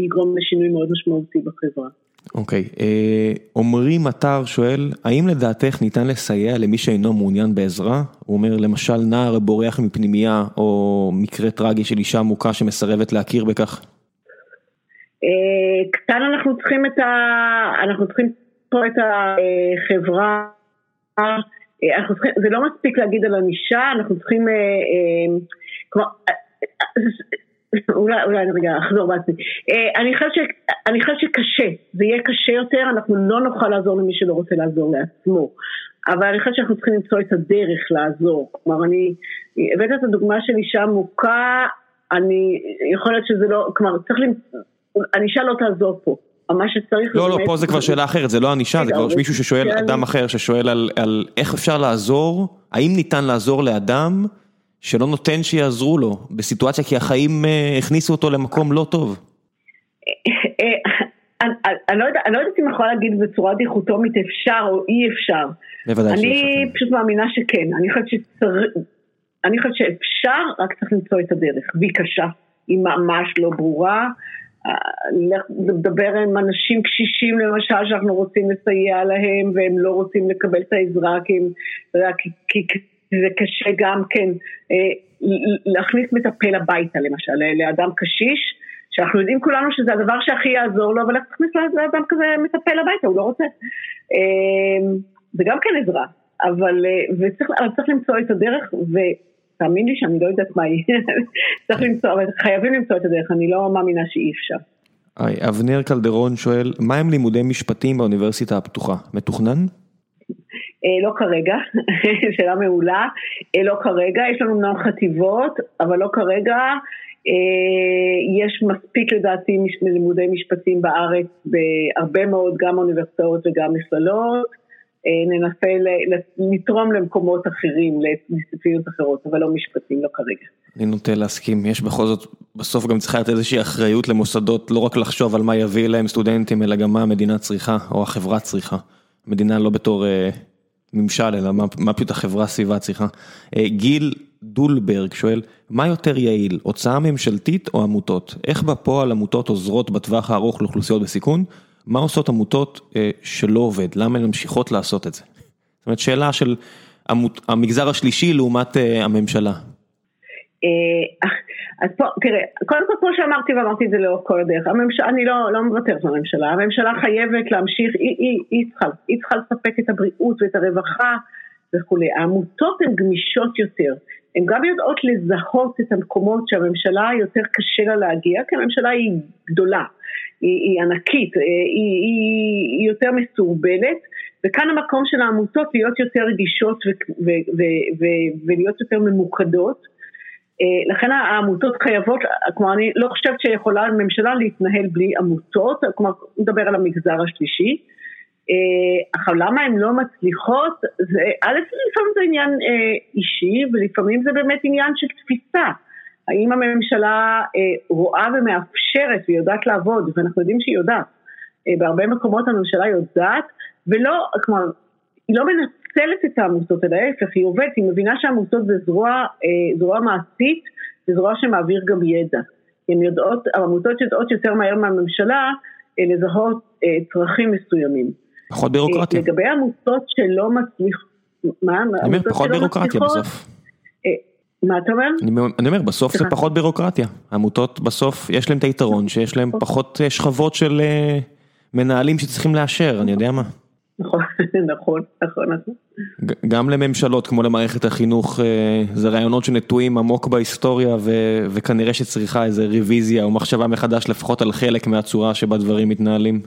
יגרום לשינוי מאוד משמעותי בחברה. אוקיי, אה, עמרי מטר שואל, האם לדעתך ניתן לסייע למי שאינו מעוניין בעזרה? הוא אומר, למשל נער בורח מפנימייה, או מקרה טרגי של אישה מוכה שמסרבת להכיר בכך? אה, כאן אנחנו צריכים את ה... אנחנו צריכים פה את החברה, אה, אנחנו צריכים, זה לא מספיק להגיד על ענישה, אנחנו צריכים, כלומר, אולי, אולי רגע אחזור בעצמי. אה, אני חושבת, שקשה, זה יהיה קשה יותר, אנחנו לא נוכל לעזור למי שלא רוצה לעזור לעצמו. אבל אני חושבת שאנחנו צריכים למצוא את הדרך לעזור. כלומר, אני הבאת את הדוגמה של אישה מוכה, אני, יכול להיות שזה לא, כלומר, צריך למצוא, ענישה לא תעזור פה. מה שצריך... לא, לא, פה זה כבר שאלה אחרת, זה לא ענישה, זה כבר מישהו ששואל, אדם אחר ששואל על איך אפשר לעזור, האם ניתן לעזור לאדם שלא נותן שיעזרו לו בסיטואציה כי החיים אה, הכניסו אותו למקום לא טוב. אני לא יודעת אם אני יכולה להגיד בצורה דיכוטומית אפשר או אי אפשר. בוודאי שאפשר. אני. פשוט מאמינה שכן, אני חושבת שאפשר, רק צריך למצוא את הדרך, והיא קשה, היא ממש לא ברורה. לדבר עם אנשים קשישים למשל שאנחנו רוצים לסייע להם והם לא רוצים לקבל את העזרה כי, הם, כי, כי זה קשה גם כן אה, להכניס מטפל הביתה למשל, לאדם קשיש, שאנחנו יודעים כולנו שזה הדבר שהכי יעזור לו, אבל להכניס לאדם כזה מטפל הביתה, הוא לא רוצה. אה, זה גם כן עזרה, אבל אה, וצריך, צריך למצוא את הדרך, ותאמין לי שאני לא יודעת מה היא, צריך למצוא, אבל חייבים למצוא את הדרך, אני לא מאמינה שאי אפשר. אבנר קלדרון שואל, מה הם לימודי משפטים באוניברסיטה הפתוחה? מתוכנן? אה, לא כרגע, שאלה מעולה, אה, לא כרגע, יש לנו אמנם חטיבות, אבל לא כרגע. אה, יש מספיק לדעתי לימודי משפטים בארץ בהרבה מאוד גם אוניברסיטאות וגם מכללות. ננסה לתרום למקומות אחרים, לדיסציפלינות אחרות, אבל לא משפטים, לא כרגע. אני נוטה להסכים, יש בכל זאת, בסוף גם צריכה להיות איזושהי אחריות למוסדות, לא רק לחשוב על מה יביא להם סטודנטים, אלא גם מה המדינה צריכה, או החברה צריכה. המדינה לא בתור ממשל, אלא מה, מה פשוט החברה סביבה צריכה. אה, גיל דולברג שואל, מה יותר יעיל, הוצאה ממשלתית או עמותות? איך בפועל עמותות עוזרות בטווח הארוך לאוכלוסיות בסיכון? מה עושות עמותות אה, שלא עובד? למה הן ממשיכות לעשות את זה? זאת אומרת, שאלה של עמות, המגזר השלישי לעומת אה, הממשלה. אה, אז פה, תראה, קודם כל כמו שאמרתי ואמרתי את זה לאורך כל הדרך, הממשלה, אני לא, לא מוותרת בממשלה, הממשלה חייבת להמשיך, היא, היא, היא, צריכה, היא צריכה לספק את הבריאות ואת הרווחה וכולי. העמותות הן גמישות יותר, הן גם יודעות לזהות את המקומות שהממשלה יותר קשה לה להגיע, כי הממשלה היא גדולה, היא, היא ענקית, אה, היא, היא, היא יותר מסורבלת. וכאן המקום של העמותות להיות יותר רגישות ולהיות יותר ממוקדות. אה, לכן העמותות חייבות, כלומר אני לא חושבת שיכולה הממשלה להתנהל בלי עמותות, כלומר נדבר על המגזר השלישי. אה, אבל למה הן לא מצליחות? זה, א', לפעמים זה עניין אה, אישי ולפעמים זה באמת עניין של תפיסה. האם הממשלה רואה ומאפשרת ויודעת לעבוד, ואנחנו יודעים שהיא יודעת. בהרבה מקומות הממשלה יודעת, ולא, כלומר, היא לא מנצחת. מנצלת את העמותות, אלא ההפך, היא עובדת, היא מבינה שהעמותות זה זרוע, אה, זרוע מעשית, זה זרוע שמעביר גם ידע. הן יודעות, העמותות יודעות יותר מהר מהממשלה אה, לזהות אה, צרכים מסוימים. פחות בירוקרטיה. לגבי עמותות שלא מצליחות, מה? אני אומר, פחות בירוקרטיה בסוף. מה אתה אומר? אני אומר, בסוף זה פחות בירוקרטיה. עמותות בסוף, יש להם את היתרון שיש להם פחות שכבות של מנהלים שצריכים לאשר, אני יודע מה. נכון, נכון, נכון, נכון. גם לממשלות כמו למערכת החינוך אה, זה רעיונות שנטועים עמוק בהיסטוריה וכנראה שצריכה איזה רוויזיה או מחשבה מחדש לפחות על חלק מהצורה שבה דברים מתנהלים.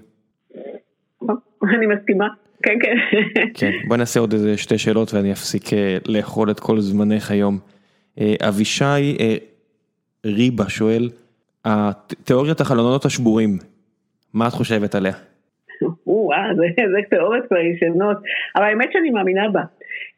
אני מסכימה, כן כן. כן, בוא נעשה עוד איזה שתי שאלות ואני אפסיק אה, לאכול את כל זמנך היום. אה, אבישי ריבה שואל, תיאוריית החלונות השבורים, מה את חושבת עליה? וואו, זה, זה תיאוריות כבר ישנות, אבל האמת שאני מאמינה בה.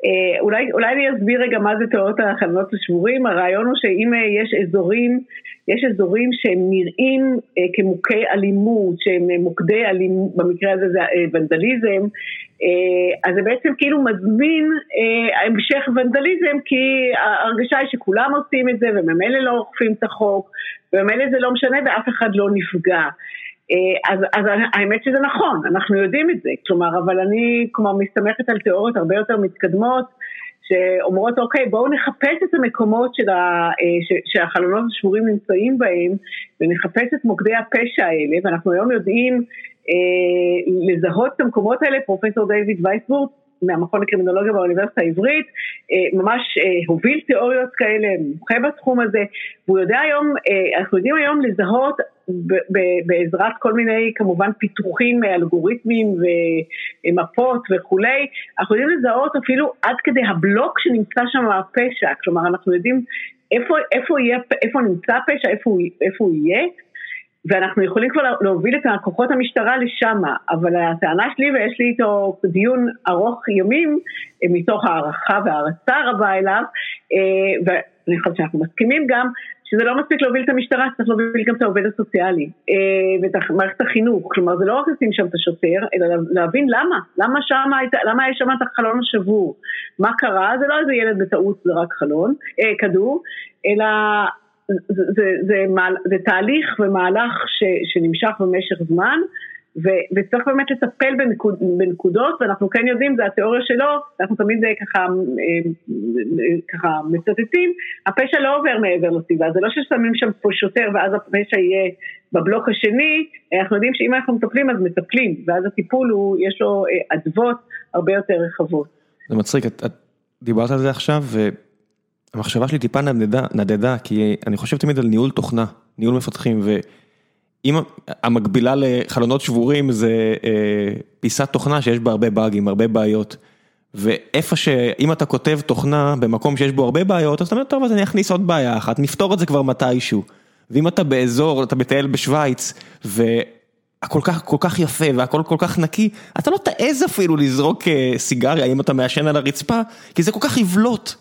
אה, אולי, אולי אני אסביר רגע מה זה תיאוריות החלונות השבורים, הרעיון הוא שאם אה, יש אזורים, יש אזורים שהם נראים אה, כמוכי אלימות, שהם אה, מוקדי אלימות, במקרה הזה זה אה, ונדליזם, אה, אז זה בעצם כאילו מזמין אה, המשך ונדליזם, כי ההרגשה היא שכולם עושים את זה וממילא לא אוכפים את החוק, וממילא זה לא משנה ואף אחד לא נפגע. אה, אז, אז האמת שזה נכון, אנחנו יודעים את זה, כלומר, אבל אני כלומר מסתמכת על תיאוריות הרבה יותר מתקדמות שאומרות אוקיי בואו נחפש את המקומות של ה, אה, ש, שהחלונות השבורים נמצאים בהם ונחפש את מוקדי הפשע האלה ואנחנו היום יודעים אה, לזהות את המקומות האלה, פרופסור דיוויד וייסבורג מהמכון לקרימינולוגיה באוניברסיטה העברית, אה, ממש הוביל תיאוריות כאלה, מומחה בתחום הזה, והוא יודע היום, אנחנו יודעים היום לזהות בעזרת כל מיני כמובן פיתוחים, אלגוריתמים ומפות וכולי, אנחנו יודעים לזהות אפילו עד כדי הבלוק שנמצא שם הפשע, כלומר אנחנו יודעים איפה, איפה, יהיה, איפה נמצא הפשע, איפה, איפה הוא יהיה, ואנחנו יכולים כבר להוביל את כוחות המשטרה לשם, אבל הטענה שלי, ויש לי איתו דיון ארוך ימים, מתוך הערכה והערצה רבה אליו, אה, ואני חושבת שאנחנו מסכימים גם, שזה לא מספיק להוביל את המשטרה, צריך להוביל גם את העובד הסוציאלי אה, ואת מערכת החינוך, כלומר זה לא רק לשים שם את השוטר, אלא להבין למה, למה שם הייתה, למה יש שם את החלון השבור, מה קרה, זה לא איזה ילד בטעות זרק חלון, כדור, אלא זה, זה, זה, זה תהליך ומהלך ש, שנמשך במשך זמן ו, וצריך באמת לטפל בנקוד, בנקודות ואנחנו כן יודעים, זה התיאוריה שלו, אנחנו תמיד ככה, אה, ככה מצטטים, הפשע לא עובר מעבר לסביבה, זה לא ששמים שם פה שוטר ואז הפשע יהיה בבלוק השני, אנחנו יודעים שאם אנחנו מטפלים אז מטפלים ואז הטיפול הוא, יש לו אה, אדוות הרבה יותר רחבות. זה מצחיק, את, את דיברת על זה עכשיו ו... המחשבה שלי טיפה נדדה, נדדה, כי אני חושב תמיד על ניהול תוכנה, ניהול מפתחים, ואם המקבילה לחלונות שבורים זה אה, פיסת תוכנה שיש בה הרבה באגים, הרבה בעיות. ואיפה שאם אתה כותב תוכנה במקום שיש בו הרבה בעיות, אז אתה אומר, טוב, אז אני אכניס עוד בעיה אחת, נפתור את זה כבר מתישהו. ואם אתה באזור, אתה מטייל בשוויץ, הכל כך, כל כך יפה והכל כל כך נקי, אתה לא תעז אפילו לזרוק סיגריה אם אתה מעשן על הרצפה, כי זה כל כך יבלוט.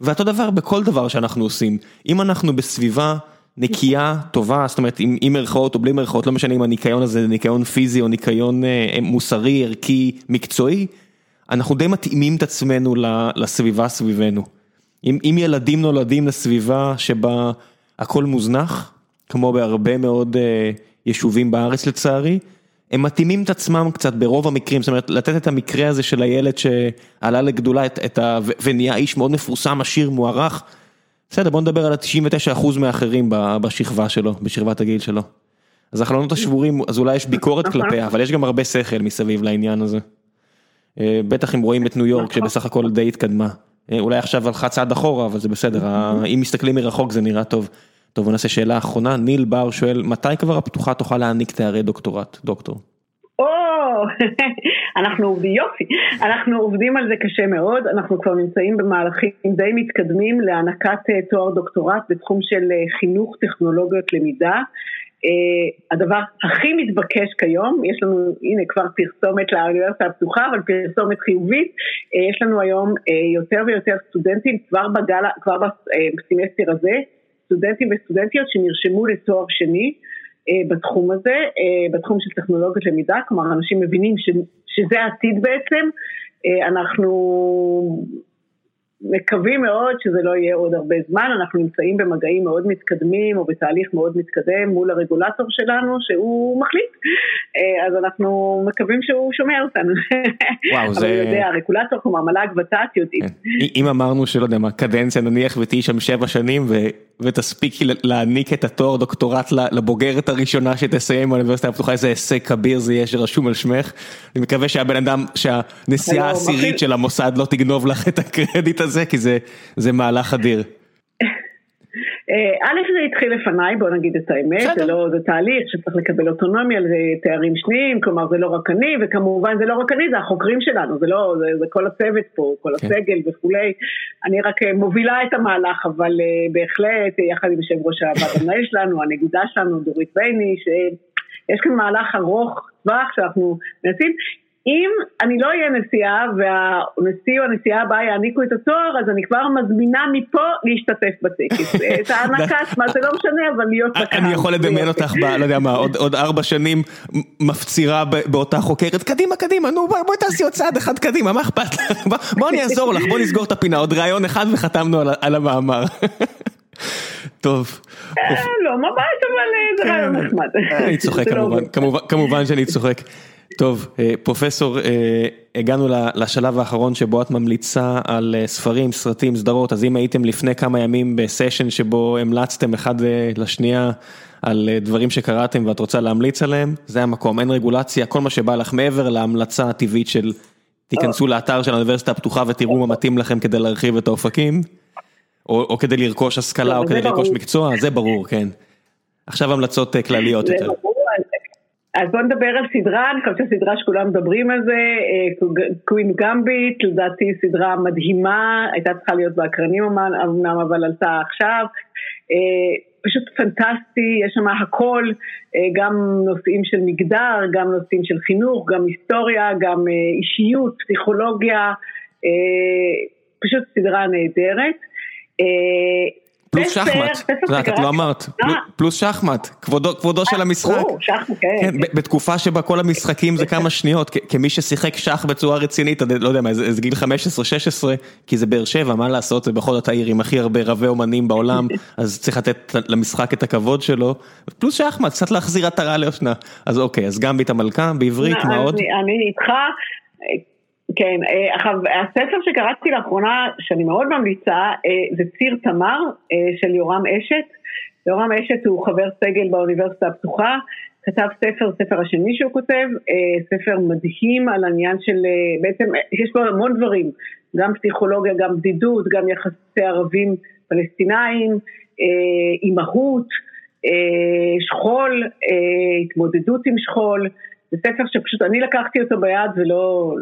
ואותו דבר בכל דבר שאנחנו עושים, אם אנחנו בסביבה נקייה, טובה, זאת אומרת עם מרכאות או בלי מרכאות, לא משנה אם הניקיון הזה זה ניקיון פיזי או ניקיון מוסרי, ערכי, מקצועי, אנחנו די מתאימים את עצמנו לסביבה סביבנו. אם אם ילדים נולדים לסביבה שבה הכל מוזנח, כמו בהרבה מאוד יישובים בארץ לצערי, הם מתאימים את עצמם קצת ברוב המקרים, זאת אומרת לתת את המקרה הזה של הילד שעלה לגדולה את ה... ונהיה איש מאוד מפורסם, עשיר, מוערך, בסדר בוא נדבר על ה-99% מהאחרים בשכבה שלו, בשכבת הגיל שלו. אז החלונות השבורים, אז אולי יש ביקורת נכון. כלפיה, אבל יש גם הרבה שכל מסביב לעניין הזה. אה, בטח אם רואים את ניו יורק נכון. שבסך הכל די התקדמה. אה, אולי עכשיו הלכה צעד אחורה, אבל זה בסדר, אם מסתכלים מרחוק זה נראה טוב. טוב, נעשה שאלה אחרונה, ניל בר שואל, מתי כבר הפתוחה תוכל להעניק תארי דוקטורט, דוקטור? אנחנו עובדים, יופי, אנחנו עובדים על זה קשה מאוד, אנחנו כבר נמצאים במהלכים די מתקדמים להענקת אה, תואר דוקטורט בתחום של אה, חינוך טכנולוגיות למידה. Uh, הדבר הכי מתבקש כיום, יש לנו, הנה כבר פרסומת לאוניברסיטה הפתוחה, אבל פרסומת חיובית, יש לנו היום יותר ויותר סטודנטים כבר בגל, כבר בסמסטר הזה, סטודנטים וסטודנטיות שנרשמו לתואר שני אה, בתחום הזה, אה, בתחום של טכנולוגיות למידה, כלומר אנשים מבינים ש, שזה העתיד בעצם, אה, אנחנו מקווים מאוד שזה לא יהיה עוד הרבה זמן, אנחנו נמצאים במגעים מאוד מתקדמים או בתהליך מאוד מתקדם מול הרגולטור שלנו שהוא מחליט, אה, אז אנחנו מקווים שהוא שומע אותנו. וואו, זה... אבל הוא יודע, הרגולטור, כלומר מל"ג ות"ת יודעים. כן. אם אמרנו שלא יודע מה, קדנציה נניח ותהיי שם שבע שנים ו... ותספיקי להעניק את התואר דוקטורט לבוגרת הראשונה שתסיים באוניברסיטה הפתוחה, איזה הישג כביר זה יהיה שרשום על שמך. אני מקווה שהבן אדם, שהנשיאה העשירית של המוסד לא תגנוב לך את הקרדיט הזה, כי זה מהלך אדיר. אה, א' זה התחיל לפניי, בוא נגיד את האמת, זה לא, זה תהליך שצריך לקבל אוטונומיה, זה תארים שניים, כלומר זה לא רק אני, וכמובן זה לא רק אני, זה החוקרים שלנו, זה לא, זה, זה כל הצוות פה, כל כן. הסגל וכולי, אני רק אה, מובילה את המהלך, אבל uh, בהחלט, יחד עם יושב ראש הוועד המנהל שלנו, הנגידה שלנו, דורית בייני, שיש כאן מהלך ארוך טווח שאנחנו מנסים, אם אני לא אהיה נשיאה והנשיא או הנשיאה הבאה יעניקו את התואר, אז אני כבר מזמינה מפה להשתתף בטקס. את ההענקה עצמה, זה לא משנה, אבל להיות בקהל. אני יכול לדמיין אותך, לא יודע מה, עוד ארבע שנים מפצירה באותה חוקרת, קדימה, קדימה, נו בואי תעשי עוד צעד אחד קדימה, מה אכפת לך? בוא אני אעזור לך, בוא נסגור את הפינה, עוד רעיון אחד וחתמנו על המאמר. טוב. אה, לא ממש, אבל אה, זה רעיון כן. נחמד. אני צוחק לא כמובן, כמובן שאני צוחק. טוב, אה, פרופסור, אה, הגענו לשלב האחרון שבו את ממליצה על אה, ספרים, סרטים, סדרות, אז אם הייתם לפני כמה ימים בסשן שבו המלצתם אחד לשנייה על דברים שקראתם ואת רוצה להמליץ עליהם, זה המקום, אין רגולציה, כל מה שבא לך מעבר להמלצה הטבעית של תיכנסו לאתר של האוניברסיטה הפתוחה ותראו מה מתאים לכם כדי להרחיב את האופקים, או, או כדי לרכוש השכלה או כדי לרכוש מקצוע, זה ברור, כן. עכשיו המלצות כלליות יותר. אז בוא נדבר על סדרה, אני חושבת שסדרה שכולם מדברים על זה, קווין גמביט, לדעתי סדרה מדהימה, הייתה צריכה להיות באקרנים אמנם, אבל עלתה עכשיו. אה, פשוט פנטסטי, יש שם הכל, אה, גם נושאים של מגדר, גם נושאים של חינוך, גם היסטוריה, גם אה, אישיות, פסיכולוגיה, פשוט סדרה נהדרת. פלוס שחמט, את לא אמרת, פלוס שחמט, כבודו של המשחק, כן. כן, בתקופה שבה כל המשחקים זה כמה שניות, כמי ששיחק שח בצורה רצינית, לא יודע מה, איזה גיל 15-16, כי זה באר שבע, מה לעשות, זה בכל זאת העיר עם הכי הרבה רבי אומנים בעולם, אז צריך לתת למשחק את הכבוד שלו, פלוס שחמט, קצת להחזיר עטרה ליושנה, אז אוקיי, אז גם בית המלכה, בעברית, מה עוד? אני איתך. כן, אה, עכשיו הספר שקראתי לאחרונה, שאני מאוד ממליצה, אה, זה ציר תמר אה, של יורם אשת. יורם אשת הוא חבר סגל באוניברסיטה הפתוחה, כתב ספר, ספר השני שהוא כותב, ספר מדהים על העניין של, בעצם יש בו המון דברים, גם פסיכולוגיה, גם בדידות, גם יחסי ערבים פלסטינאים, אימהות, שכול, התמודדות עם שכול, זה ספר שפשוט אני לקחתי אותו ביד ולא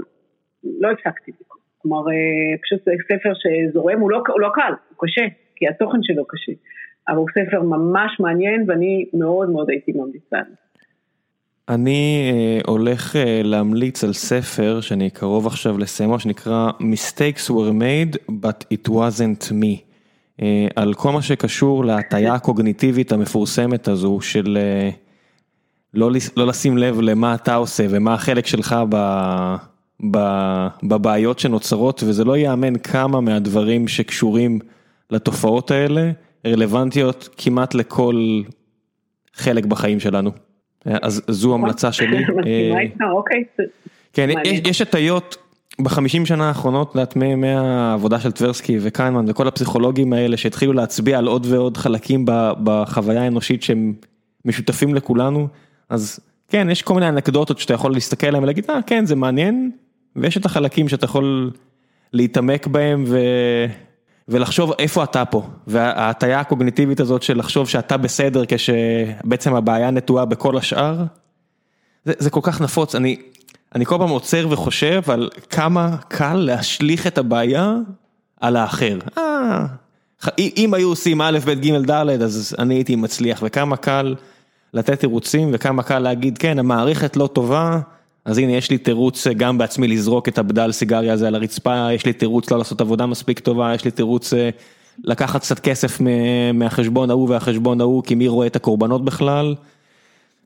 לא הפסקתי. כלומר, אה, פשוט זה ספר שזורם, הוא לא, הוא לא קל, הוא קשה, כי התוכן שלו קשה. אבל הוא ספר ממש מעניין ואני מאוד מאוד הייתי ממליצה. אני הולך להמליץ על ספר שאני קרוב עכשיו לסיימו שנקרא Mistakes were made but it wasn't me. על כל מה שקשור להטייה הקוגניטיבית המפורסמת הזו של לא, לא לשים לב למה אתה עושה ומה החלק שלך ב, בבעיות שנוצרות וזה לא ייאמן כמה מהדברים שקשורים לתופעות האלה רלוונטיות כמעט לכל חלק בחיים שלנו. אז זו המלצה שלי. אה, אוקיי. כן, יש הטיות בחמישים שנה האחרונות, את מהעבודה של טברסקי וקיינמן וכל הפסיכולוגים האלה שהתחילו להצביע על עוד ועוד חלקים בחוויה האנושית שהם משותפים לכולנו, אז כן, יש כל מיני אנקדוטות שאתה יכול להסתכל עליהם ולהגיד, אה כן, זה מעניין, ויש את החלקים שאתה יכול להתעמק בהם ו... ולחשוב איפה אתה פה, וההטייה הקוגניטיבית הזאת של לחשוב שאתה בסדר כשבעצם הבעיה נטועה בכל השאר, זה, זה כל כך נפוץ, אני, אני כל פעם עוצר וחושב על כמה קל להשליך את הבעיה על האחר. אה, אם היו עושים א', ב', ג', ד', אז אני הייתי מצליח, וכמה קל לתת תירוצים וכמה קל להגיד, כן, המערכת לא טובה. אז הנה יש לי תירוץ אה, גם בעצמי לזרוק את הבדל סיגריה הזה על הרצפה, יש לי תירוץ לא לעשות עבודה מספיק טובה, יש לי תירוץ אה, לקחת קצת כסף מהחשבון ההוא והחשבון ההוא, כי מי רואה את הקורבנות בכלל.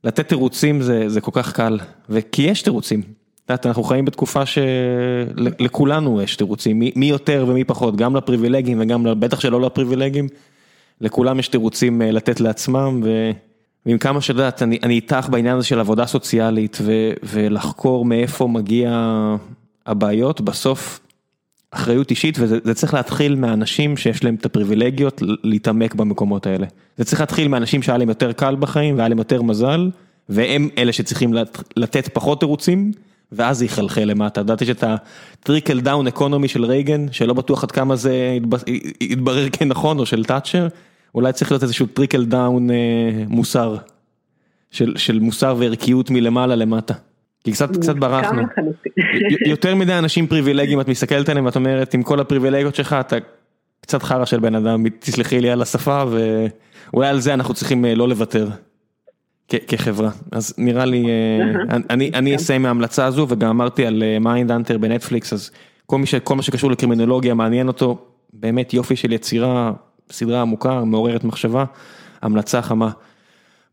לתת תירוצים זה, זה כל כך קל, וכי יש תירוצים. את יודעת, אנחנו חיים בתקופה שלכולנו יש תירוצים, מי, מי יותר ומי פחות, גם לפריבילגים וגם בטח שלא לפריבילגים, לכולם יש תירוצים אה, לתת לעצמם. ו... ועם כמה שאת יודעת, אני אני איתך בעניין הזה של עבודה סוציאלית ו, ולחקור מאיפה מגיע הבעיות, בסוף אחריות אישית וזה צריך להתחיל מאנשים שיש להם את הפריבילגיות להתעמק במקומות האלה. זה צריך להתחיל מאנשים שהיה להם יותר קל בחיים והיה להם יותר מזל, והם אלה שצריכים לתת פחות תירוצים. ואז זה יחלחל למטה, את יש את ה trickle down economy של רייגן, שלא בטוח עד כמה זה יתברר כנכון, או של תאצ'ר, אולי צריך להיות איזשהו trickle down אה, מוסר, של של מוסר וערכיות מלמעלה למטה. כי קצת קצת ברחנו. יותר מדי אנשים פריבילגיים את מסתכלת עליהם ואת אומרת עם כל הפריבילגיות שלך אתה קצת חרא של בן אדם תסלחי לי על השפה ואולי על זה אנחנו צריכים אה, לא לוותר. כחברה אז נראה לי אה, אני אני אסיים מההמלצה הזו וגם אמרתי על Mindhunter בנטפליקס אז כל מי שכל מה שקשור לקרימינולוגיה מעניין אותו באמת יופי של יצירה סדרה עמוקה, מעוררת מחשבה, המלצה חמה.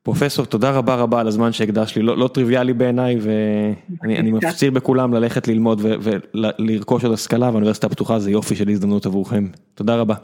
פרופסור, תודה רבה רבה על הזמן שהקדש לי, לא, לא טריוויאלי בעיניי ואני מפציר בכולם ללכת ללמוד ולרכוש עוד השכלה והאוניברסיטה הפתוחה זה יופי של הזדמנות עבורכם. תודה רבה.